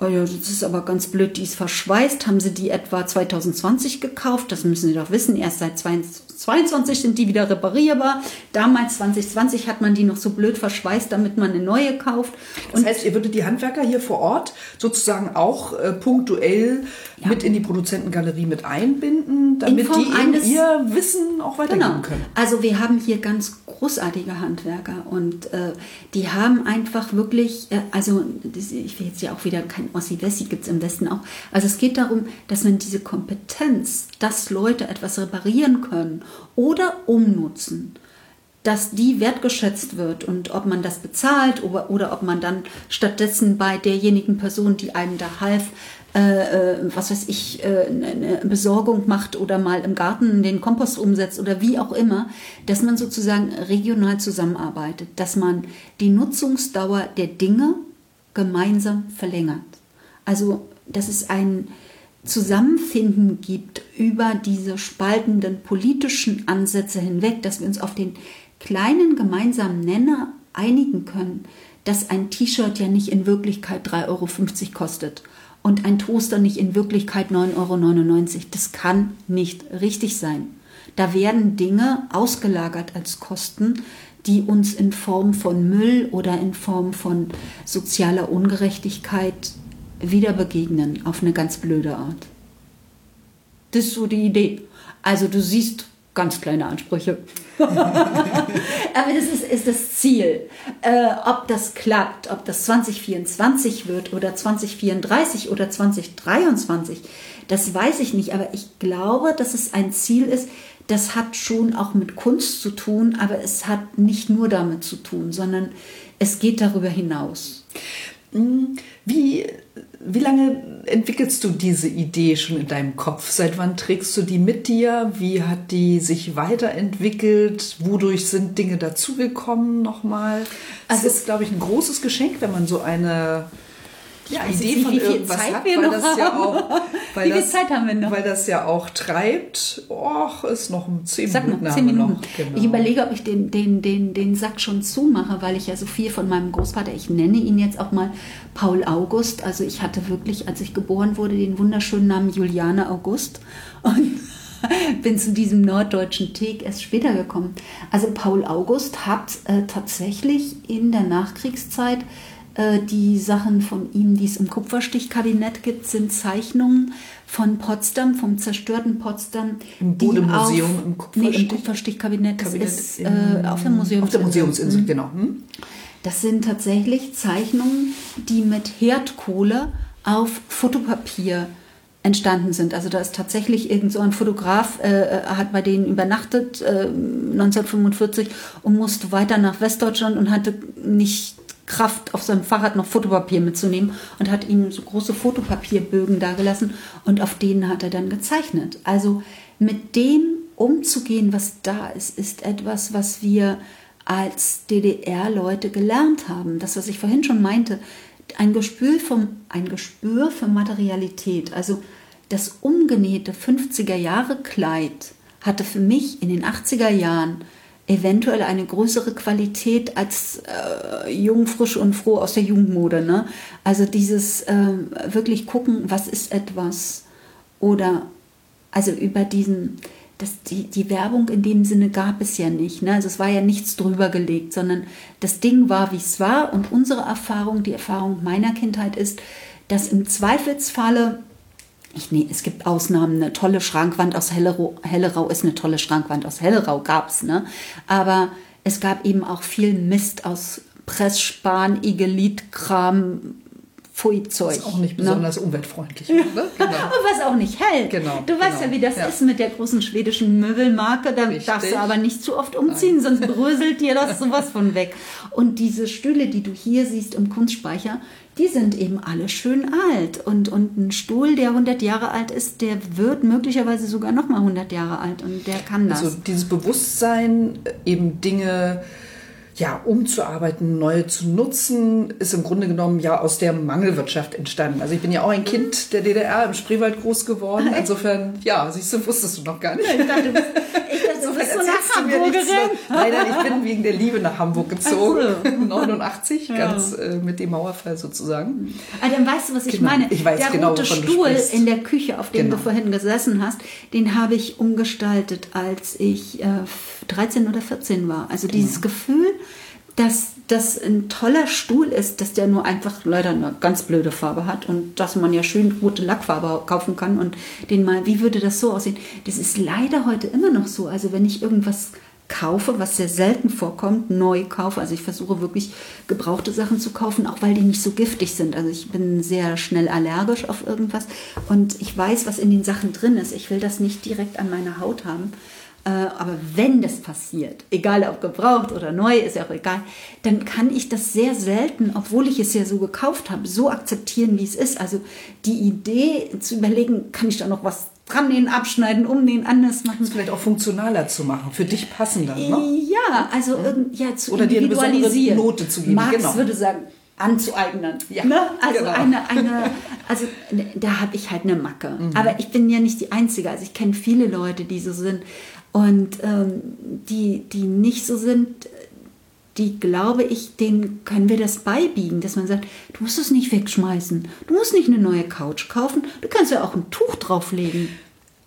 oh ja, das ist aber ganz blöd, die ist verschweißt. Haben Sie die etwa 2020 gekauft? Das müssen Sie doch wissen. Erst seit 2022 sind die wieder reparierbar. Damals 2020 hat man die noch so blöd verschweißt, damit man eine neue kauft. Und das heißt, ihr würdet die Handwerker hier vor Ort sozusagen auch äh, punktuell ja. mit in die Produzentengalerie mit einbinden, damit die ihr Wissen auch weitergeben genau. können. Also wir haben hier ganz großartige Handwerker und äh, die haben einfach wirklich, äh, also ich will jetzt ja auch wieder kein Ossi-Wessi gibt es im Westen auch. Also es geht darum, dass man diese Kompetenz, dass Leute etwas reparieren können oder umnutzen, dass die wertgeschätzt wird und ob man das bezahlt oder, oder ob man dann stattdessen bei derjenigen Person, die einem da half, äh, äh, was weiß ich, äh, eine Besorgung macht oder mal im Garten den Kompost umsetzt oder wie auch immer, dass man sozusagen regional zusammenarbeitet, dass man die Nutzungsdauer der Dinge gemeinsam verlängert. Also, dass es ein Zusammenfinden gibt über diese spaltenden politischen Ansätze hinweg, dass wir uns auf den kleinen gemeinsamen Nenner einigen können, dass ein T-Shirt ja nicht in Wirklichkeit 3,50 Euro kostet und ein Toaster nicht in Wirklichkeit 9,99 Euro. Das kann nicht richtig sein. Da werden Dinge ausgelagert als Kosten, die uns in Form von Müll oder in Form von sozialer Ungerechtigkeit wieder begegnen, auf eine ganz blöde Art. Das ist so die Idee. Also du siehst ganz kleine Ansprüche. Aber das ist, ist das Ziel. Äh, ob das klappt, ob das 2024 wird oder 2034 oder 2023, das weiß ich nicht. Aber ich glaube, dass es ein Ziel ist, das hat schon auch mit Kunst zu tun, aber es hat nicht nur damit zu tun, sondern es geht darüber hinaus. Hm, wie wie lange entwickelst du diese Idee schon in deinem Kopf? Seit wann trägst du die mit dir? Wie hat die sich weiterentwickelt? Wodurch sind Dinge dazugekommen nochmal? Also es ist, glaube ich, ein großes Geschenk, wenn man so eine ja, Idee nicht, von irgendwas Zeit hat, weil das ja auch, weil wie viel das, Zeit haben wir noch? Weil das ja auch treibt. Och, ist noch zehn Sag Minuten. Noch, zehn Minuten. Noch. Genau. Ich überlege, ob ich den, den, den, den Sack schon zumache, weil ich ja so viel von meinem Großvater, ich nenne ihn jetzt auch mal Paul August. Also ich hatte wirklich, als ich geboren wurde, den wunderschönen Namen Juliane August und bin zu diesem norddeutschen Teg erst später gekommen. Also Paul August hat äh, tatsächlich in der Nachkriegszeit die Sachen von ihm, die es im Kupferstichkabinett gibt, sind Zeichnungen von Potsdam, vom zerstörten Potsdam. Im Bodemuseum im Kupferstich? Nee, im Kupferstichkabinett. Das Kabinett ist äh, auf der Museumsinsel. Auf der Museumsinsel, mhm. genau. Hm? Das sind tatsächlich Zeichnungen, die mit Herdkohle auf Fotopapier entstanden sind. Also da ist tatsächlich irgend so ein Fotograf, äh, hat bei denen übernachtet äh, 1945 und musste weiter nach Westdeutschland und hatte nicht Kraft, auf seinem Fahrrad noch Fotopapier mitzunehmen und hat ihm so große Fotopapierbögen dagelassen und auf denen hat er dann gezeichnet. Also mit dem umzugehen, was da ist, ist etwas, was wir als DDR-Leute gelernt haben. Das, was ich vorhin schon meinte, ein Gespür, vom, ein Gespür für Materialität. Also das umgenähte 50er Jahre Kleid hatte für mich in den 80er Jahren eventuell eine größere Qualität als äh, jung, frisch und froh aus der Jugendmode. Ne? Also dieses äh, wirklich gucken, was ist etwas oder also über diesen, das, die, die Werbung in dem Sinne gab es ja nicht. Ne? Also es war ja nichts drüber gelegt, sondern das Ding war, wie es war und unsere Erfahrung, die Erfahrung meiner Kindheit ist, dass im Zweifelsfalle ich, nee, es gibt Ausnahmen, eine tolle Schrankwand aus Hellerau, Hellerau ist eine tolle Schrankwand aus Hellerau, gab es, ne? Aber es gab eben auch viel Mist aus Pressspan, Igelit-Kram, Pfui-Zeug. Ist auch nicht ne? besonders ne? umweltfreundlich. Ne? Genau. Und was auch nicht hält. Genau, du weißt genau. ja, wie das ja. ist mit der großen schwedischen Möbelmarke. Da Richtig. darfst du aber nicht zu oft umziehen, Nein. sonst bröselt dir das sowas von weg. Und diese Stühle, die du hier siehst im Kunstspeicher, die sind eben alle schön alt. Und, und ein Stuhl, der 100 Jahre alt ist, der wird möglicherweise sogar noch mal 100 Jahre alt und der kann das. Also dieses Bewusstsein, eben Dinge ja, umzuarbeiten, neue zu nutzen, ist im Grunde genommen ja aus der Mangelwirtschaft entstanden. Also ich bin ja auch ein Kind der DDR im Spreewald groß geworden. Insofern, ja, siehst du, wusstest du noch gar nicht. Ich dachte, du bist, ich dachte, du bist so eine. Nein, nein, ich bin wegen der Liebe nach Hamburg gezogen. Ach so. 89, ganz äh, mit dem Mauerfall sozusagen. Ah, dann weißt du, was ich Genau. meine. Ich weiß der genau, rote Stuhl in der Küche, auf dem Genau. du vorhin gesessen hast, den habe ich umgestaltet, als ich äh, 13 oder 14 war. Also Genau. dieses Gefühl, dass das ein toller Stuhl ist, dass der nur einfach leider eine ganz blöde Farbe hat und dass man ja schön rote Lackfarbe kaufen kann und den mal, wie würde das so aussehen? Das ist leider heute immer noch so. Also wenn ich irgendwas kaufe, was sehr selten vorkommt, neu kaufe. Also ich versuche wirklich gebrauchte Sachen zu kaufen, auch weil die nicht so giftig sind. Also ich bin sehr schnell allergisch auf irgendwas und ich weiß, was in den Sachen drin ist. Ich will das nicht direkt an meiner Haut haben. Äh, Aber wenn das passiert, egal ob gebraucht oder neu, ist ja auch egal, dann kann ich das sehr selten, obwohl ich es ja so gekauft habe, so akzeptieren, wie es ist. Also die Idee zu überlegen, kann ich da noch was dran nähen, abschneiden, umnähen, anders machen. Vielleicht auch funktionaler zu machen, für dich passender. Ne? Ja, also irgend, ja, zu Oder dir eine besondere. Note zu geben, Marx genau. würde sagen, anzueignen. Ja, ne? Also genau. eine, eine, also da habe ich halt eine Macke. Mhm. Aber ich bin ja nicht die Einzige. Also ich kenne viele Leute, die so sind. Und ähm, die, die nicht so sind, die glaube ich, denen können wir das beibiegen, dass man sagt, du musst es nicht wegschmeißen. Du musst nicht eine neue Couch kaufen. Du kannst ja auch ein Tuch drauflegen.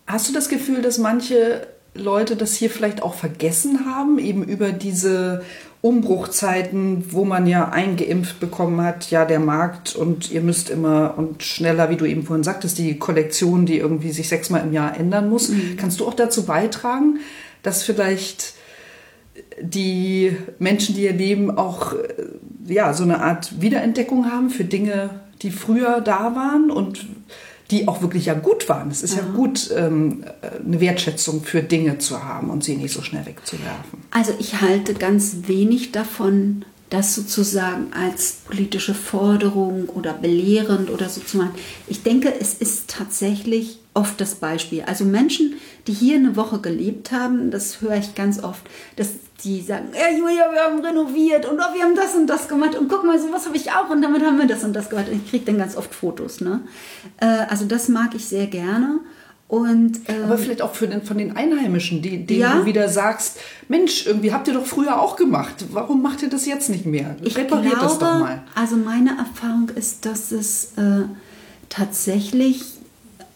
Hast du das Gefühl, dass manche Leute das hier vielleicht auch vergessen haben, eben über diese Umbruchzeiten, wo man ja eingeimpft bekommen hat, ja, der Markt und ihr müsst immer und schneller, wie du eben vorhin sagtest, die Kollektion, die irgendwie sich sechsmal im Jahr ändern muss. Kannst du auch dazu beitragen, dass vielleicht die Menschen, die ihr leben, auch äh, ja, so eine Art Wiederentdeckung haben für Dinge, die früher da waren und die auch wirklich ja gut waren. Es ist ja, gut, ähm, eine Wertschätzung für Dinge zu haben und sie nicht so schnell wegzuwerfen. Also ich halte ganz wenig davon, das sozusagen als politische Forderung oder belehrend oder so zu machen. Ich denke, es ist tatsächlich oft das Beispiel. Also Menschen, die hier eine Woche gelebt haben, das höre ich ganz oft, dass die sagen, ja Julia, wir haben renoviert und oh, wir haben das und das gemacht und guck mal, sowas habe ich auch und damit haben wir das und das gemacht. Und ich kriege dann ganz oft Fotos. Ne? Äh, also das mag ich sehr gerne. Und, ähm, Aber vielleicht auch für den, von den Einheimischen, die, denen Ja. du wieder sagst, Mensch, irgendwie habt ihr doch früher auch gemacht. Warum macht ihr das jetzt nicht mehr? Ich Repariert glaube, das doch mal. also meine Erfahrung ist, dass es äh, tatsächlich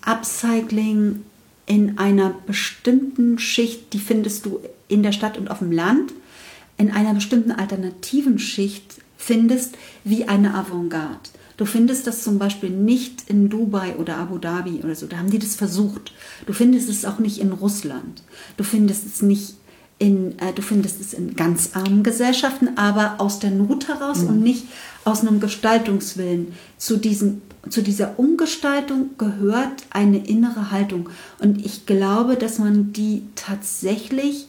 Upcycling in einer bestimmten Schicht, die findest du in der Stadt und auf dem Land, in einer bestimmten alternativen Schicht findest, wie eine Avantgarde. Du findest das zum Beispiel nicht in Dubai oder Abu Dhabi oder so. Da haben die das versucht. Du findest es auch nicht in Russland. Du findest es nicht in, äh, du findest es in ganz armen Gesellschaften, aber aus der Not heraus und nicht aus einem Gestaltungswillen. Zu, diesem, zu dieser Umgestaltung gehört eine innere Haltung. Und ich glaube, dass man die tatsächlich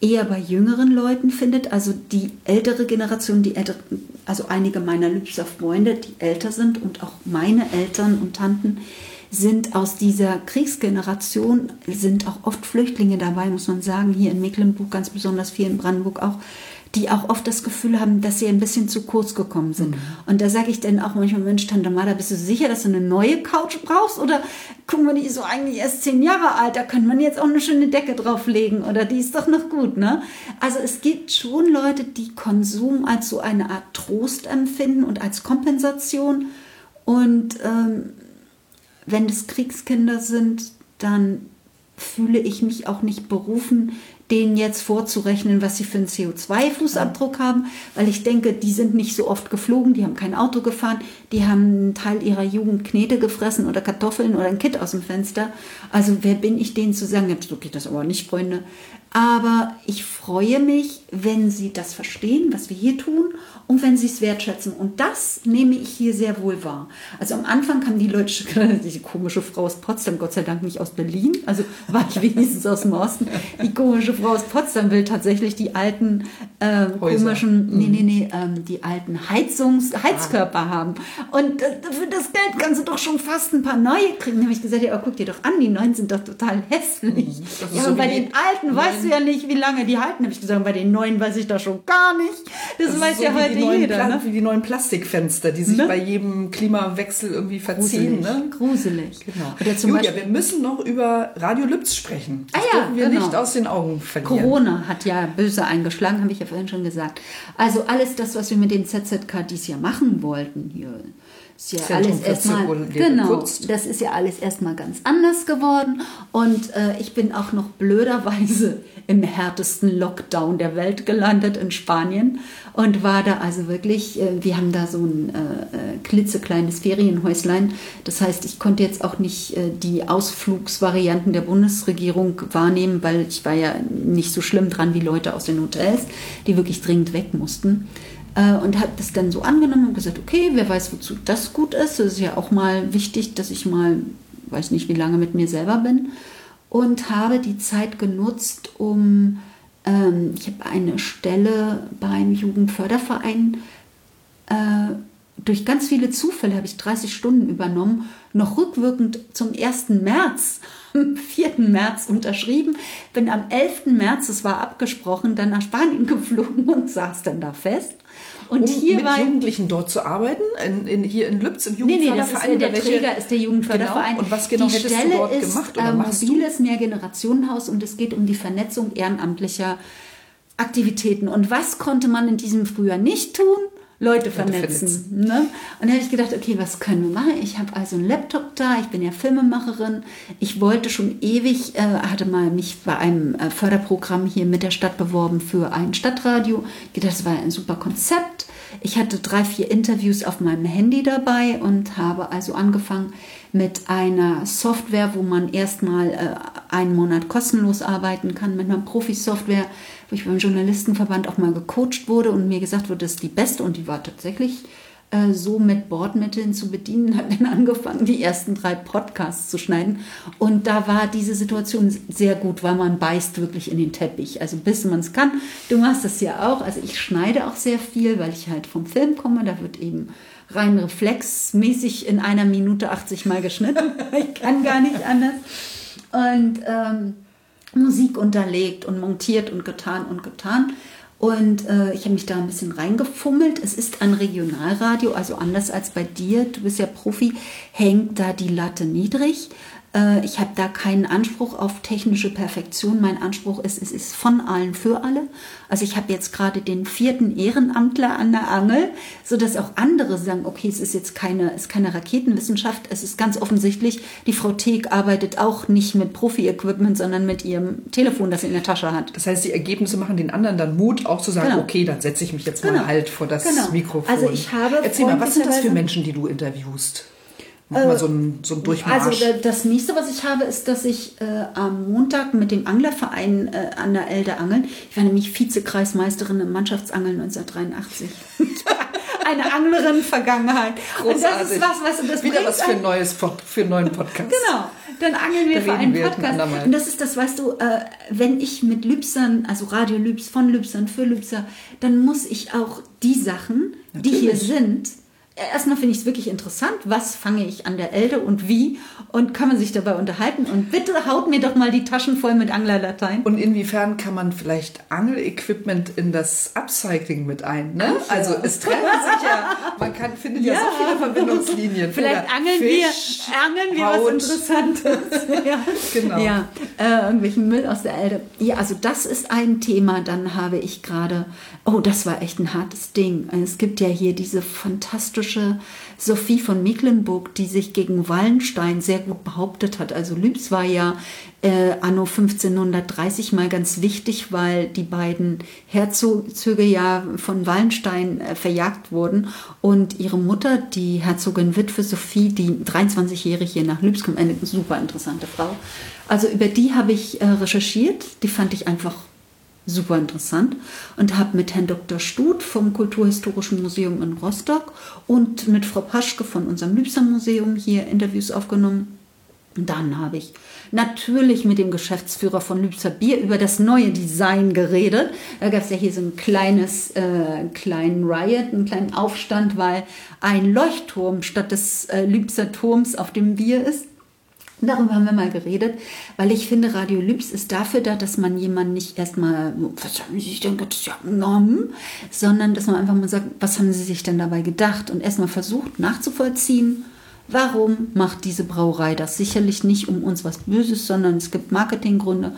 eher bei jüngeren Leuten findet, also die ältere Generation, die ältere, also einige meiner Lübser Freunde, die älter sind und auch meine Eltern und Tanten sind aus dieser Kriegsgeneration, sind auch oft Flüchtlinge dabei, muss man sagen, hier in Mecklenburg ganz besonders viel, in Brandenburg auch, die auch oft das Gefühl haben, dass sie ein bisschen zu kurz gekommen sind. Und da sage ich dann auch manchmal, Mensch, Tante Mada, bist du sicher, dass du eine neue Couch brauchst? Oder guck mal, die ist so eigentlich erst zehn Jahre alt, da könnte man jetzt auch eine schöne Decke drauflegen oder die ist doch noch gut, ne? Also es gibt schon Leute, die Konsum als so eine Art Trost empfinden und als Kompensation. Und ähm, wenn es Kriegskinder sind, dann fühle ich mich auch nicht berufen, denen jetzt vorzurechnen, was sie für einen CO2-Fußabdruck haben, weil ich denke, die sind nicht so oft geflogen, die haben kein Auto gefahren, die haben einen Teil ihrer Jugend Knete gefressen oder Kartoffeln oder ein Kind aus dem Fenster. Also wer bin ich denen zu sagen, jetzt so geht das aber nicht, Freunde. Aber ich freue mich, wenn sie das verstehen, was wir hier tun und wenn sie es wertschätzen. Und das nehme ich hier sehr wohl wahr. Also am Anfang kamen die Leute, diese komische Frau aus Potsdam, Gott sei Dank nicht aus Berlin, also war ich wenigstens aus dem Osten. Die komische Frau aus Potsdam will tatsächlich die alten äh, komischen, nee, nee, nee, ähm, die alten Heizungs, Heizkörper haben. Und äh, für das Geld kannst du doch schon fast ein paar neue kriegen. Da habe ich gesagt, ja, guck dir doch an, die neuen sind doch total hässlich. Ist Ja, so und bei den alten weißt du ja nicht, wie lange die halten. Habe ich gesagt, bei den neuen weiß ich das schon gar nicht. Das, Das weiß so ja heute jeder. Pla- Ne? Wie die neuen Plastikfenster, die sich Ne? bei jedem Klimawechsel irgendwie verziehen. Gruselig. Ne? Gruselig. Genau. Julia, Beispiel, wir müssen noch über Radio Lübz sprechen. Das Ah ja, dürfen wir genau. nicht aus den Augen verlieren. Corona hat ja böse eingeschlagen, habe ich ja vorhin schon gesagt. Also alles das, was wir mit dem ZZK dies Jahr machen wollten hier, ist ja alles erstmal genau. Das ist ja alles erstmal ganz anders geworden und äh, ich bin auch noch blöderweise im härtesten Lockdown der Welt gelandet in Spanien und war da also wirklich. Äh, wir haben da so ein äh, äh, klitzekleines Ferienhäuslein. Das heißt, ich konnte jetzt auch nicht äh, die Ausflugsvarianten der Bundesregierung wahrnehmen, weil ich war ja nicht so schlimm dran wie Leute aus den Hotels, die wirklich dringend weg mussten. Äh, und habe das dann so angenommen und gesagt, okay, wer weiß, wozu das gut ist. Es ist ja auch mal wichtig, dass ich mal, weiß nicht, wie lange mit mir selber bin. Und habe die Zeit genutzt, um, ähm, ich habe eine Stelle beim Jugendförderverein äh, durch ganz viele Zufälle habe ich 30 Stunden übernommen, noch rückwirkend zum 1. März, am 4. März unterschrieben, bin am 11. März, es war abgesprochen, dann nach Spanien geflogen und saß dann da fest. Und um hier mit war Jugendlichen dort zu arbeiten, in, in, hier in Lübz im Nee, nee, Jugendförderverein. der welche- Träger ist der Jugendförderverein. Genau. Und was genau die hättest Stelle du dort ist, gemacht oder äh, machst du? mobiles Mehrgenerationenhaus und es geht um die Vernetzung ehrenamtlicher Aktivitäten. Und was konnte man in diesem Frühjahr nicht tun? Leute vernetzen. Ne? Und da habe ich gedacht, okay, was können wir machen? Ich habe also einen Laptop da, ich bin ja Filmemacherin. Ich wollte schon ewig, äh, hatte mal mich bei einem äh, Förderprogramm hier mit der Stadt beworben für ein Stadtradio. Ich dachte, das war ein super Konzept. Ich hatte drei, vier Interviews auf meinem Handy dabei und habe also angefangen mit einer Software, wo man erstmal äh, einen Monat kostenlos arbeiten kann, mit einer Profi-Software, wo ich beim Journalistenverband auch mal gecoacht wurde und mir gesagt wurde, das ist die beste und die war tatsächlich äh, so mit Bordmitteln zu bedienen, habe dann angefangen, die ersten drei Podcasts zu schneiden. Und da war diese Situation sehr gut, weil man beißt wirklich in den Teppich. Also bis man es kann. Du machst das ja auch. Also ich schneide auch sehr viel, weil ich halt vom Film komme. Da wird eben rein reflexmäßig in einer Minute 80 Mal geschnitten. ich kann gar nicht anders. Und ähm, Musik unterlegt und montiert und getan und getan. Und äh, ich habe mich da ein bisschen reingefummelt. Es ist ein Regionalradio, also anders als bei dir. Du bist ja Profi, hängt da die Latte niedrig. Äh, ich habe da keinen Anspruch auf technische Perfektion. Mein Anspruch ist, es ist von allen für alle. Also ich habe jetzt gerade den vierten Ehrenamtler an der Angel, sodass auch andere sagen, okay, es ist jetzt keine, es ist keine Raketenwissenschaft. Es ist ganz offensichtlich, die Frau Teek arbeitet auch nicht mit Profi-Equipment, sondern mit ihrem Telefon, das sie in der Tasche hat. Das heißt, die Ergebnisse machen den anderen dann Mut, auch zu sagen, Genau. okay, dann setze ich mich jetzt Genau. mal halt vor das Genau. Mikrofon. Also ich habe Erzähl mal, was sind das für Menschen, die du interviewst? Mach mal so einen, so einen Durchmarsch. Also da- das nächste, was ich habe, ist, dass ich äh, am Montag mit dem Anglerverein äh, an der Elde angeln. Ich war nämlich Vizekreismeisterin im Mannschaftsangeln 1983. Eine Anglerin Vergangenheit. Und das ist was, was das Wieder was für, ein einen- neues, Pod- für einen neuen Podcast. Genau. Dann angeln wir Da für einen Podcast. Und das ist das, weißt du, äh, wenn ich mit Lübsern, also Radio Lübs, von Lübsern, für Lübser, dann muss ich auch die Sachen, die hier Natürlich. sind, äh, erstmal finde ich es wirklich interessant, was fange ich an der Elde und wie und kann man sich dabei unterhalten. Und bitte haut mir doch mal die Taschen voll mit Anglerlatein. Und inwiefern kann man vielleicht Angelequipment in das Upcycling mit ein? Ne? Ach ja. Also es treffen sich ja, man kann, findet ja, so viele Verbindungslinien. Vielleicht Oder angeln Fisch, wir, angeln wir Haut. was Interessantes. ja. Genau. Ja, äh, irgendwelchen Müll aus der Elde. Ja, also das ist ein Thema. Dann habe ich gerade, oh, das war echt ein hartes Ding. Es gibt ja hier diese fantastische Sophie von Mecklenburg, die sich gegen Wallenstein sehr gut behauptet hat. Also Lübs war ja äh, anno 1530 mal ganz wichtig, weil die beiden Herzöge ja von Wallenstein äh, verjagt wurden und ihre Mutter, die Herzogin Witwe Sophie, die 23-jährig hier nach Lübs kommt, eine super interessante Frau. Also über die habe ich äh, recherchiert, die fand ich einfach super interessant und habe mit Herrn Dr. Stut vom Kulturhistorischen Museum in Rostock und mit Frau Paschke von unserem Lübser Museum hier Interviews aufgenommen. Dann habe ich natürlich mit dem Geschäftsführer von Lübser Bier über das neue Design geredet. Da gab es ja hier so ein kleines, äh, kleinen Riot, einen kleinen Aufstand, weil ein Leuchtturm statt des äh, Lübser Turms auf dem Bier ist. Darüber haben wir mal geredet, weil ich finde, Radio Lübs ist dafür da, dass man jemanden nicht erstmal, was haben Sie sich denn genommen, sondern dass man einfach mal sagt, was haben Sie sich denn dabei gedacht und erstmal versucht nachzuvollziehen, Warum macht diese Brauerei das? Sicherlich nicht um uns was Böses, sondern es gibt Marketinggründe.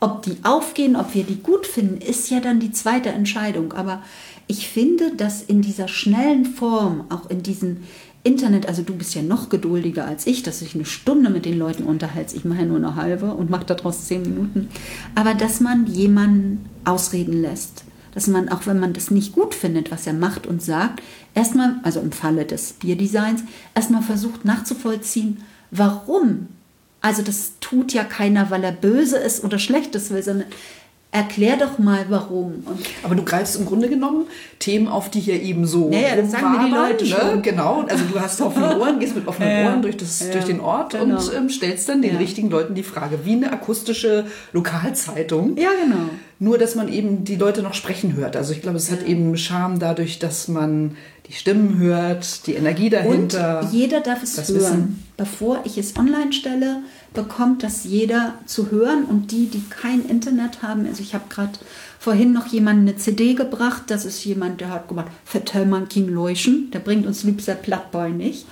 Ob die aufgehen, ob wir die gut finden, ist ja dann die zweite Entscheidung. Aber ich finde, dass in dieser schnellen Form, auch in diesem Internet, also du bist ja noch geduldiger als ich, dass ich eine Stunde mit den Leuten unterhalte. Ich mache ja nur eine halbe und mache daraus zehn Minuten. Aber dass man jemanden ausreden lässt dass man, auch wenn man das nicht gut findet, was er macht und sagt, erstmal, also im Falle des Bierdesigns, erstmal versucht nachzuvollziehen, warum. Also das tut ja keiner, weil er böse ist oder Schlechtes will, sondern Erklär doch mal, warum. Und Aber du greifst im Grunde genommen Themen auf, die hier eben so. Naja, das sagen mir die Leute ne? schon. Genau, also du hast offene Ohren, gehst mit offenen ja, Ohren durch, das, ja, durch den Ort genau. und ähm, stellst dann den ja. richtigen Leuten die Frage, wie eine akustische Lokalzeitung. Ja, genau. Nur, dass man eben die Leute noch sprechen hört. Also ich glaube, es hat eben Charme dadurch, dass man die Stimmen hört, die Energie dahinter. Und jeder darf es hören. Wissen. Bevor ich es online stelle, bekommt das jeder zu hören und die, die kein Internet haben, also ich habe gerade vorhin noch jemanden eine CD gebracht, das ist jemand, der hat gemacht, Vertellmann King Leuschen, der bringt uns Lübser Plattboy nicht.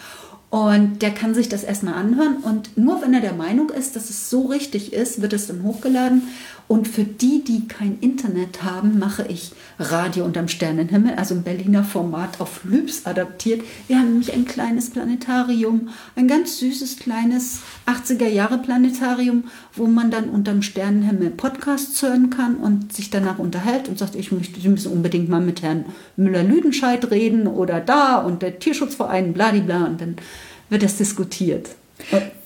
Und der kann sich das erstmal anhören. Und nur wenn er der Meinung ist, dass es so richtig ist, wird es dann hochgeladen. Und für die, die kein Internet haben, mache ich Radio unterm Sternenhimmel, also ein Berliner Format auf Lübs adaptiert. Wir haben nämlich ein kleines Planetarium, ein ganz süßes kleines 80er Jahre Planetarium, wo man dann unterm Sternenhimmel Podcasts hören kann und sich danach unterhält und sagt, ich möchte, Sie müssen unbedingt mal mit Herrn Müller-Lüdenscheid reden oder da und der Tierschutzverein, bladibla und dann wird das diskutiert.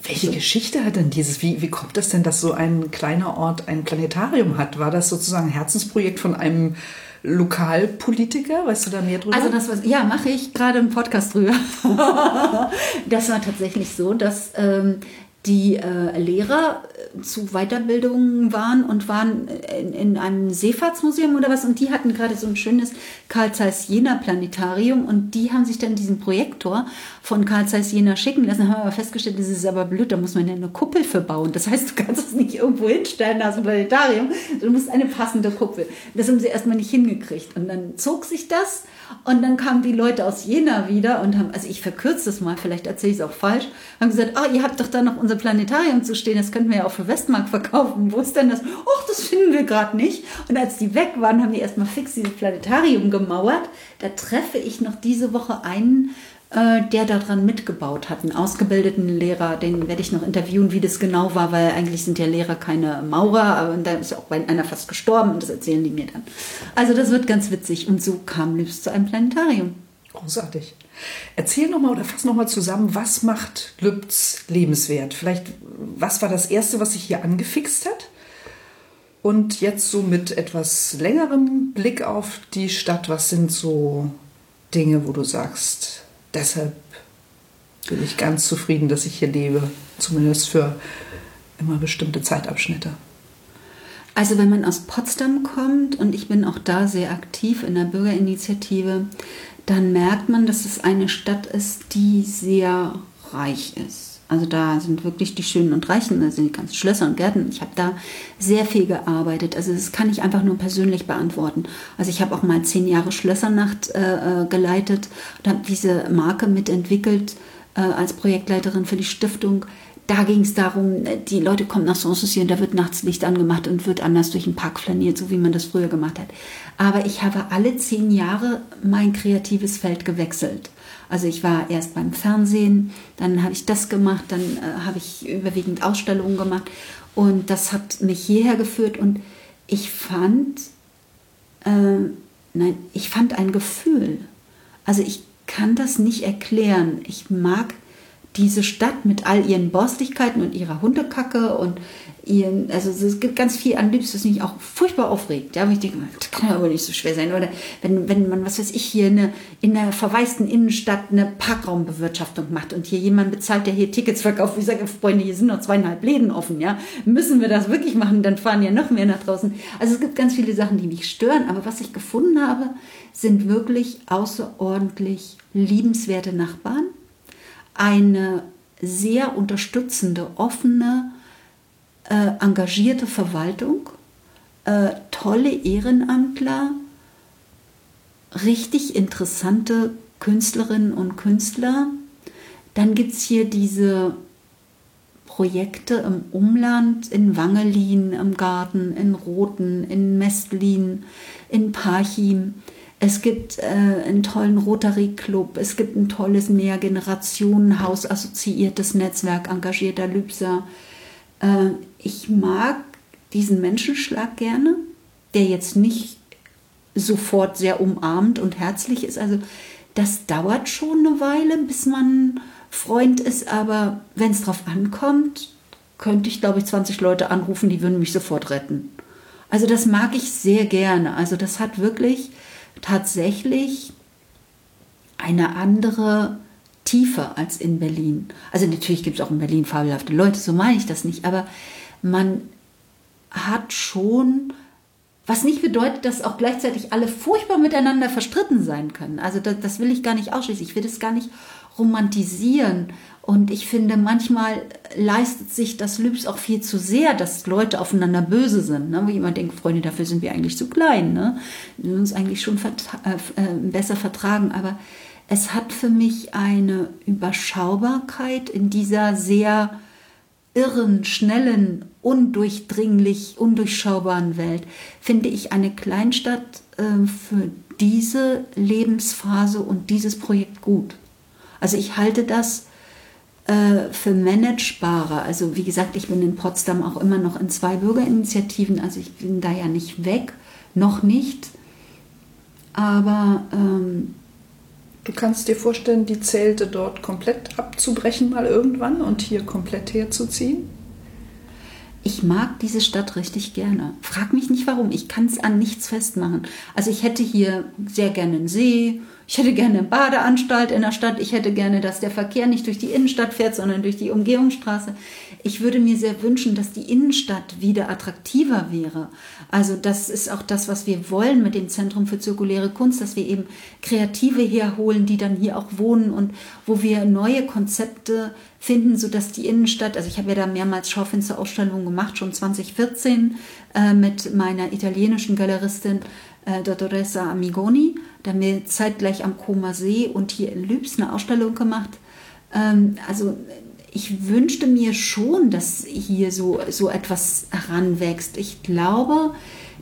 Welche so. Geschichte hat denn dieses? Wie, wie kommt das denn, dass so ein kleiner Ort ein Planetarium hat? War das sozusagen ein Herzensprojekt von einem Lokalpolitiker? Weißt du da mehr drüber? Also das was, ja, mache ich gerade im Podcast drüber. das war tatsächlich so, dass ähm, die äh, Lehrer äh, zu Weiterbildungen waren und waren in, in, einem Seefahrtsmuseum oder was. Und die hatten gerade so ein schönes Karl Zeiss Jena Planetarium. Und die haben sich dann diesen Projektor von Karl Zeiss Jena schicken lassen, haben aber festgestellt, das ist aber blöd, da muss man ja eine Kuppel für bauen. Das heißt, du kannst es nicht irgendwo hinstellen, das Planetarium, du musst eine passende Kuppel. Das haben sie erstmal nicht hingekriegt. Und dann zog sich das und dann kamen die Leute aus Jena wieder und haben, also ich verkürze das mal, vielleicht erzähle ich es auch falsch, haben gesagt, ah, ihr habt doch da noch unser Planetarium zu stehen, das könnten wir ja auch für Westmark verkaufen. Wo ist denn das? Och, das finden wir gerade nicht. Und als die weg waren, haben die erstmal fix dieses Planetarium gemauert. Da treffe ich noch diese Woche einen, der daran mitgebaut hat, einen ausgebildeten Lehrer, den werde ich noch interviewen, wie das genau war, weil eigentlich sind ja Lehrer keine Maurer, und da ist ja auch einer fast gestorben und das erzählen die mir dann. Also das wird ganz witzig und so kam Lübs zu einem Planetarium. Großartig. Erzähl nochmal oder fass nochmal zusammen, was macht Lübz lebenswert? Vielleicht, was war das Erste, was sich hier angefixt hat? Und jetzt so mit etwas längerem Blick auf die Stadt, was sind so Dinge, wo du sagst, deshalb bin ich ganz zufrieden, dass ich hier lebe, zumindest für immer bestimmte Zeitabschnitte. Also wenn man aus Potsdam kommt und ich bin auch da sehr aktiv in der Bürgerinitiative, dann merkt man, dass es eine Stadt ist, die sehr reich ist. Also da sind wirklich die Schönen und Reichen, da sind die ganzen Schlösser und Gärten. Ich habe da sehr viel gearbeitet. Also das kann ich einfach nur persönlich beantworten. Also ich habe auch mal zehn Jahre Schlössernacht äh, äh geleitet und habe diese Marke mitentwickelt äh, als Projektleiterin für die Stiftung. Da ging es darum, äh, die Leute kommen nach Sanssouci und da wird nachts Licht angemacht und wird anders durch den Park flaniert, so wie man das früher gemacht hat. Aber ich habe alle zehn Jahre mein kreatives Feld gewechselt. Also ich war erst beim Fernsehen, dann habe ich das gemacht, dann äh, habe ich überwiegend Ausstellungen gemacht und das hat mich hierher geführt und ich fand, äh, nein, ich fand ein Gefühl. Also ich kann das nicht erklären. Ich mag diese Stadt mit all ihren Borstigkeiten und ihrer Hundekacke und ihren, also es gibt ganz viel an Liebst, das mich auch furchtbar aufregt. Ja, ich denke, das kann aber nicht so schwer sein. Oder wenn, wenn man, was weiß ich, hier eine, in einer verwaisten Innenstadt eine Parkraumbewirtschaftung macht und hier jemand bezahlt, der hier Tickets verkauft, wie ich sage, Freunde, hier sind noch zweieinhalb Läden offen, ja. Müssen wir das wirklich machen, dann fahren ja noch mehr nach draußen. Also es gibt ganz viele Sachen, die mich stören, aber was ich gefunden habe, sind wirklich außerordentlich liebenswerte Nachbarn, eine sehr unterstützende, offene, äh, engagierte Verwaltung, äh, tolle Ehrenamtler, richtig interessante Künstlerinnen und Künstler, Dann gibt es hier diese Projekte im Umland, in Wangelin im Garten, in Roten, in Mestlin, in Parchim. Es gibt äh, einen tollen Rotary Club, es gibt ein tolles Mehrgenerationenhaus assoziiertes Netzwerk engagierter Lübser. Äh, ich mag diesen Menschenschlag gerne, der jetzt nicht sofort sehr umarmend und herzlich ist. Also das dauert schon eine Weile, bis man Freund ist, aber wenn es drauf ankommt, könnte ich, glaube ich, 20 Leute anrufen, die würden mich sofort retten. Also das mag ich sehr gerne. Also das hat wirklich tatsächlich eine andere Tiefe als in Berlin. Also natürlich gibt es auch in Berlin fabelhafte Leute, so meine ich das nicht, aber man hat schon, was nicht bedeutet, dass auch gleichzeitig alle furchtbar miteinander verstritten sein können. Also das, das will ich gar nicht ausschließen. Ich will das gar nicht romantisieren. Und ich finde, manchmal leistet sich das Lübs auch viel zu sehr, dass Leute aufeinander böse sind. Ne? Wo jemand denkt, Freunde, dafür sind wir eigentlich zu klein. Ne? Wir uns eigentlich schon äh, äh, besser vertragen. Aber es hat für mich eine Überschaubarkeit in dieser sehr irren, schnellen, undurchdringlich, undurchschaubaren Welt. Finde ich eine Kleinstadt äh, für diese Lebensphase und dieses Projekt gut. Also ich halte das äh, für managebarer. Also wie gesagt, ich bin in Potsdam auch immer noch in zwei Bürgerinitiativen, also ich bin da ja nicht weg, noch nicht. Aber ähm, du kannst dir vorstellen, die Zelte dort komplett abzubrechen mal irgendwann und hier komplett herzuziehen? Ich mag diese Stadt richtig gerne. Frag mich nicht warum. Ich kann es an nichts festmachen. Also ich hätte hier sehr gerne einen See, ich hätte gerne eine Badeanstalt in der Stadt. Ich hätte gerne, dass der Verkehr nicht durch die Innenstadt fährt, sondern durch die Umgehungsstraße. Ich würde mir sehr wünschen, dass die Innenstadt wieder attraktiver wäre. Also das ist auch das, was wir wollen mit dem Zentrum für zirkuläre Kunst, dass wir eben Kreative herholen, die dann hier auch wohnen und wo wir neue Konzepte finden, sodass die Innenstadt, also ich habe ja da mehrmals Schaufensterausstellungen gemacht, schon 2014 äh, mit meiner italienischen Galeristin äh, Dottoressa Amigoni. Da haben wir zeitgleich am Koma See und hier in Lübs eine Ausstellung gemacht. Ähm, also ich wünschte mir schon, dass hier so, so etwas heranwächst. Ich glaube,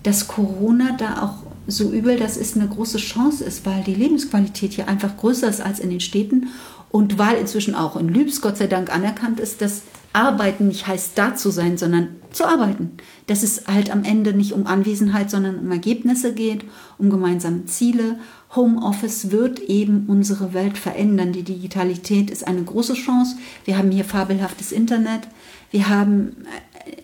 dass Corona da auch so übel das ist, eine große Chance ist, weil die Lebensqualität hier einfach größer ist als in den Städten und weil inzwischen auch in Lübs Gott sei Dank anerkannt ist, dass Arbeiten nicht heißt, da zu sein, sondern zu arbeiten. Dass es halt am Ende nicht um Anwesenheit, sondern um Ergebnisse geht, um gemeinsame Ziele. Homeoffice wird eben unsere Welt verändern. Die Digitalität ist eine große Chance. Wir haben hier fabelhaftes Internet. Wir haben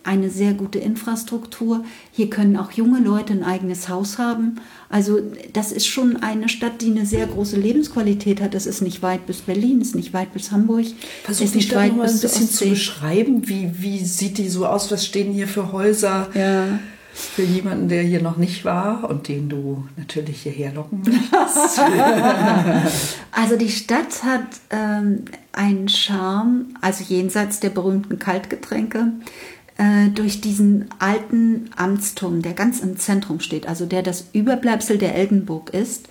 eine sehr gute Infrastruktur. Hier können auch junge Leute ein eigenes Haus haben. Also das ist schon eine Stadt, die eine sehr große Lebensqualität hat. Das ist nicht weit bis Berlin, ist nicht weit bis Hamburg. Versuch die Stadt mal ein bisschen zu beschreiben. Wie, wie sieht die so aus? Was stehen hier für Häuser? Ja. Für jemanden, der hier noch nicht war und den du natürlich hierher locken möchtest. also die Stadt hat ähm, einen Charme, also jenseits der berühmten Kaltgetränke, äh, durch diesen alten Amtsturm, der ganz im Zentrum steht, also der das Überbleibsel der Eldenburg ist.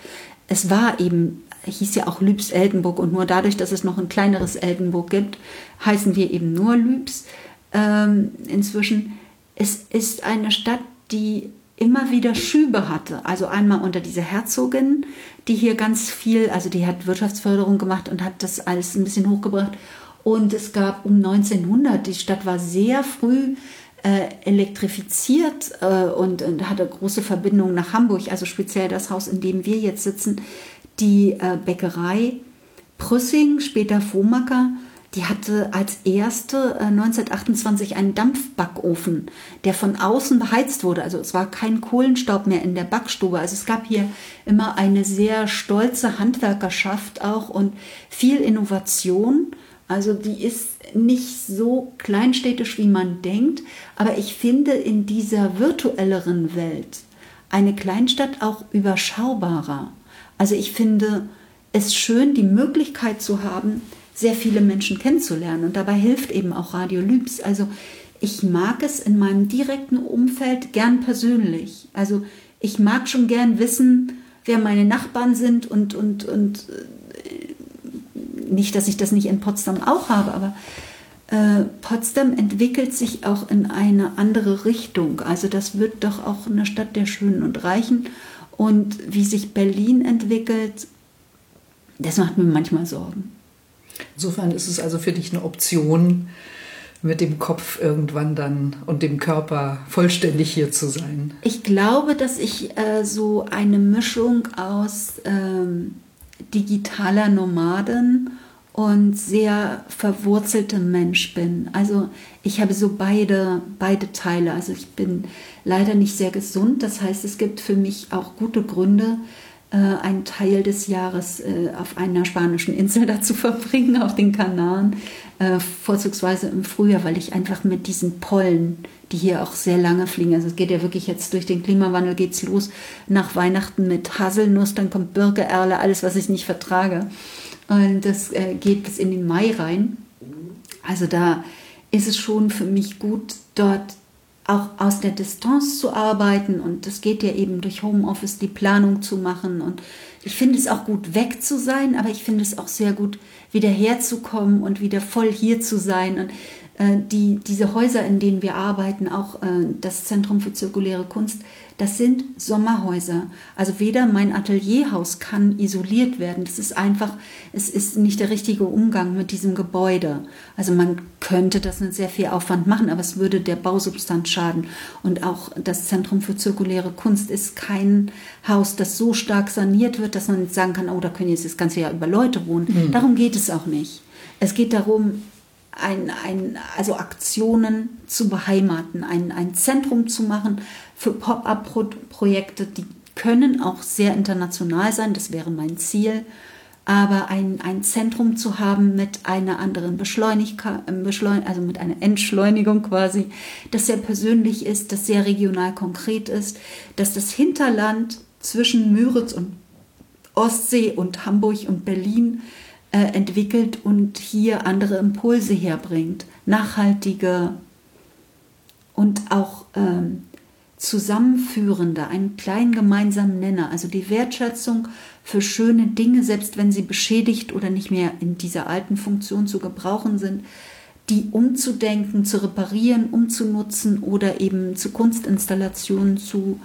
Es war eben, hieß ja auch Lübs Eldenburg und nur dadurch, dass es noch ein kleineres Eldenburg gibt, heißen wir eben nur Lübs ähm, inzwischen. Es ist eine Stadt, die immer wieder Schübe hatte. Also einmal unter dieser Herzogin, die hier ganz viel, also die hat Wirtschaftsförderung gemacht und hat das alles ein bisschen hochgebracht. Und es gab um 1900, die Stadt war sehr früh äh, elektrifiziert äh, und, und, hatte große Verbindungen nach Hamburg, also speziell das Haus, in dem wir jetzt sitzen, die äh, Bäckerei Prüssing, später Vohmacker, die hatte als erste 1928 äh, einen Dampfbackofen, der von außen beheizt wurde. Also es war kein Kohlenstaub mehr in der Backstube. Also es gab hier immer eine sehr stolze Handwerkerschaft auch und viel Innovation. Also die ist nicht so kleinstädtisch, wie man denkt, aber ich finde in dieser virtuelleren Welt eine Kleinstadt auch überschaubarer. Also ich finde es schön, die Möglichkeit zu haben, sehr viele Menschen kennenzulernen. Und dabei hilft eben auch Radio Lübs. Also ich mag es in meinem direkten Umfeld gern persönlich. Also ich mag schon gern wissen, wer meine Nachbarn sind und, und, und nicht, dass ich das nicht in Potsdam auch habe, aber äh, Potsdam entwickelt sich auch in eine andere Richtung. Also das wird doch auch eine Stadt der Schönen und Reichen. Und wie sich Berlin entwickelt, das macht mir manchmal Sorgen. Insofern ist es also für dich eine Option, mit dem Kopf irgendwann dann und dem Körper vollständig hier zu sein. Ich glaube, dass ich äh, so eine Mischung aus ähm, digitaler Nomadin und sehr verwurzeltem Mensch bin. Also ich habe so beide, beide Teile. Also ich bin leider nicht sehr gesund. Das heißt, es gibt für mich auch gute Gründe, äh, einen Teil des Jahres äh, auf einer spanischen Insel da zu verbringen, auf den Kanaren. Äh, vorzugsweise im Frühjahr, weil ich einfach mit diesen Pollen, die hier auch sehr lange fliegen, also es geht ja wirklich jetzt durch den Klimawandel geht's los, nach Weihnachten mit Haselnuss, dann kommt Birke, Erle, alles, was ich nicht vertrage und das äh, geht bis in den Mai rein. Also da ist es schon für mich gut, dort auch aus der Distanz zu arbeiten. Und das geht ja eben durch Homeoffice, die Planung zu machen. Und ich finde es auch gut, weg zu sein, aber ich finde es auch sehr gut, wieder herzukommen und wieder voll hier zu sein. Und äh, die, diese Häuser, in denen wir arbeiten, auch äh, das Zentrum für zirkuläre Kunst, das sind Sommerhäuser. Also weder mein Atelierhaus kann isoliert werden. Das ist einfach, es ist nicht der richtige Umgang mit diesem Gebäude. Also man könnte das mit sehr viel Aufwand machen, aber es würde der Bausubstanz schaden. Und auch das Zentrum für zirkuläre Kunst ist kein Haus, das so stark saniert wird, dass man sagen kann, oh, da können jetzt das ganze Jahr über Leute wohnen. Mhm. Darum geht es auch nicht. Es geht darum, ein, ein, also Aktionen zu beheimaten, ein, ein Zentrum zu machen für Pop-up-Projekte, die können auch sehr international sein, das wäre mein Ziel, aber ein, ein Zentrum zu haben mit einer anderen Beschleunigkeit, Beschleun also mit einer Entschleunigung quasi, das sehr persönlich ist, das sehr regional konkret ist, dass das Hinterland zwischen Müritz und Ostsee und Hamburg und Berlin äh, entwickelt und hier andere Impulse herbringt, nachhaltige und auch ähm, zusammenführende, einen kleinen gemeinsamen Nenner, also die Wertschätzung für schöne Dinge, selbst wenn sie beschädigt oder nicht mehr in dieser alten Funktion zu gebrauchen sind, die umzudenken, zu reparieren, umzunutzen oder eben zu Kunstinstallationen zu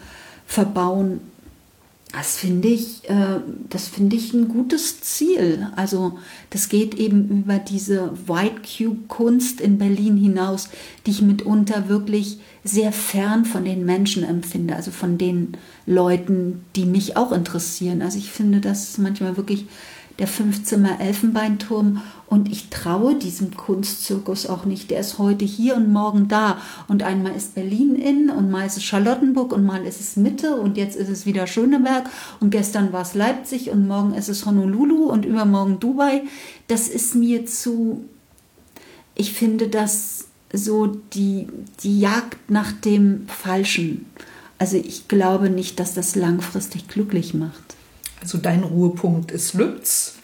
verbauen das finde ich, äh, das finde ich ein gutes Ziel. Also das geht eben über diese White Cube Kunst in Berlin hinaus, die ich mitunter wirklich sehr fern von den Menschen empfinde, also von den Leuten, die mich auch interessieren. Also ich finde das manchmal wirklich der Fünfzimmer Elfenbeinturm und ich traue diesem Kunstzirkus auch nicht. Der ist heute hier und morgen da und einmal ist Berlin in und mal ist es Charlottenburg und mal ist es Mitte und jetzt ist es wieder Schöneberg und gestern war es Leipzig und morgen ist es Honolulu und übermorgen Dubai. Das ist mir zu, ich finde das so die, die Jagd nach dem Falschen. Also ich glaube nicht, dass das langfristig glücklich macht. Also dein Ruhepunkt ist Lübz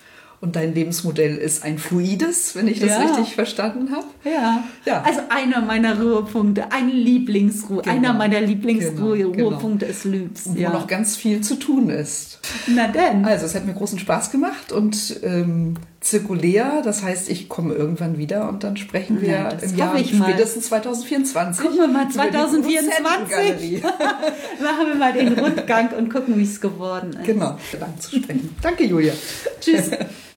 und dein Lebensmodell ist ein fluides, wenn ich das ja. richtig verstanden habe. Ja. ja. Also einer meiner Ruhepunkte, ein Lieblingsruhe, genau. einer meiner Lieblingsruhepunkte genau. genau. ist Lübs. Und wo ja. noch ganz viel zu tun ist. Na denn. Also es hat mir großen Spaß gemacht und ähm, zirkulär, das heißt, ich komme irgendwann wieder und dann sprechen wir ja, im Jahr spätestens 2024. Gucken wir mal 2024. Machen wir mal den Rundgang und gucken, wie es geworden ist. Genau, lang zu sprechen. Danke, Julia. Tschüss.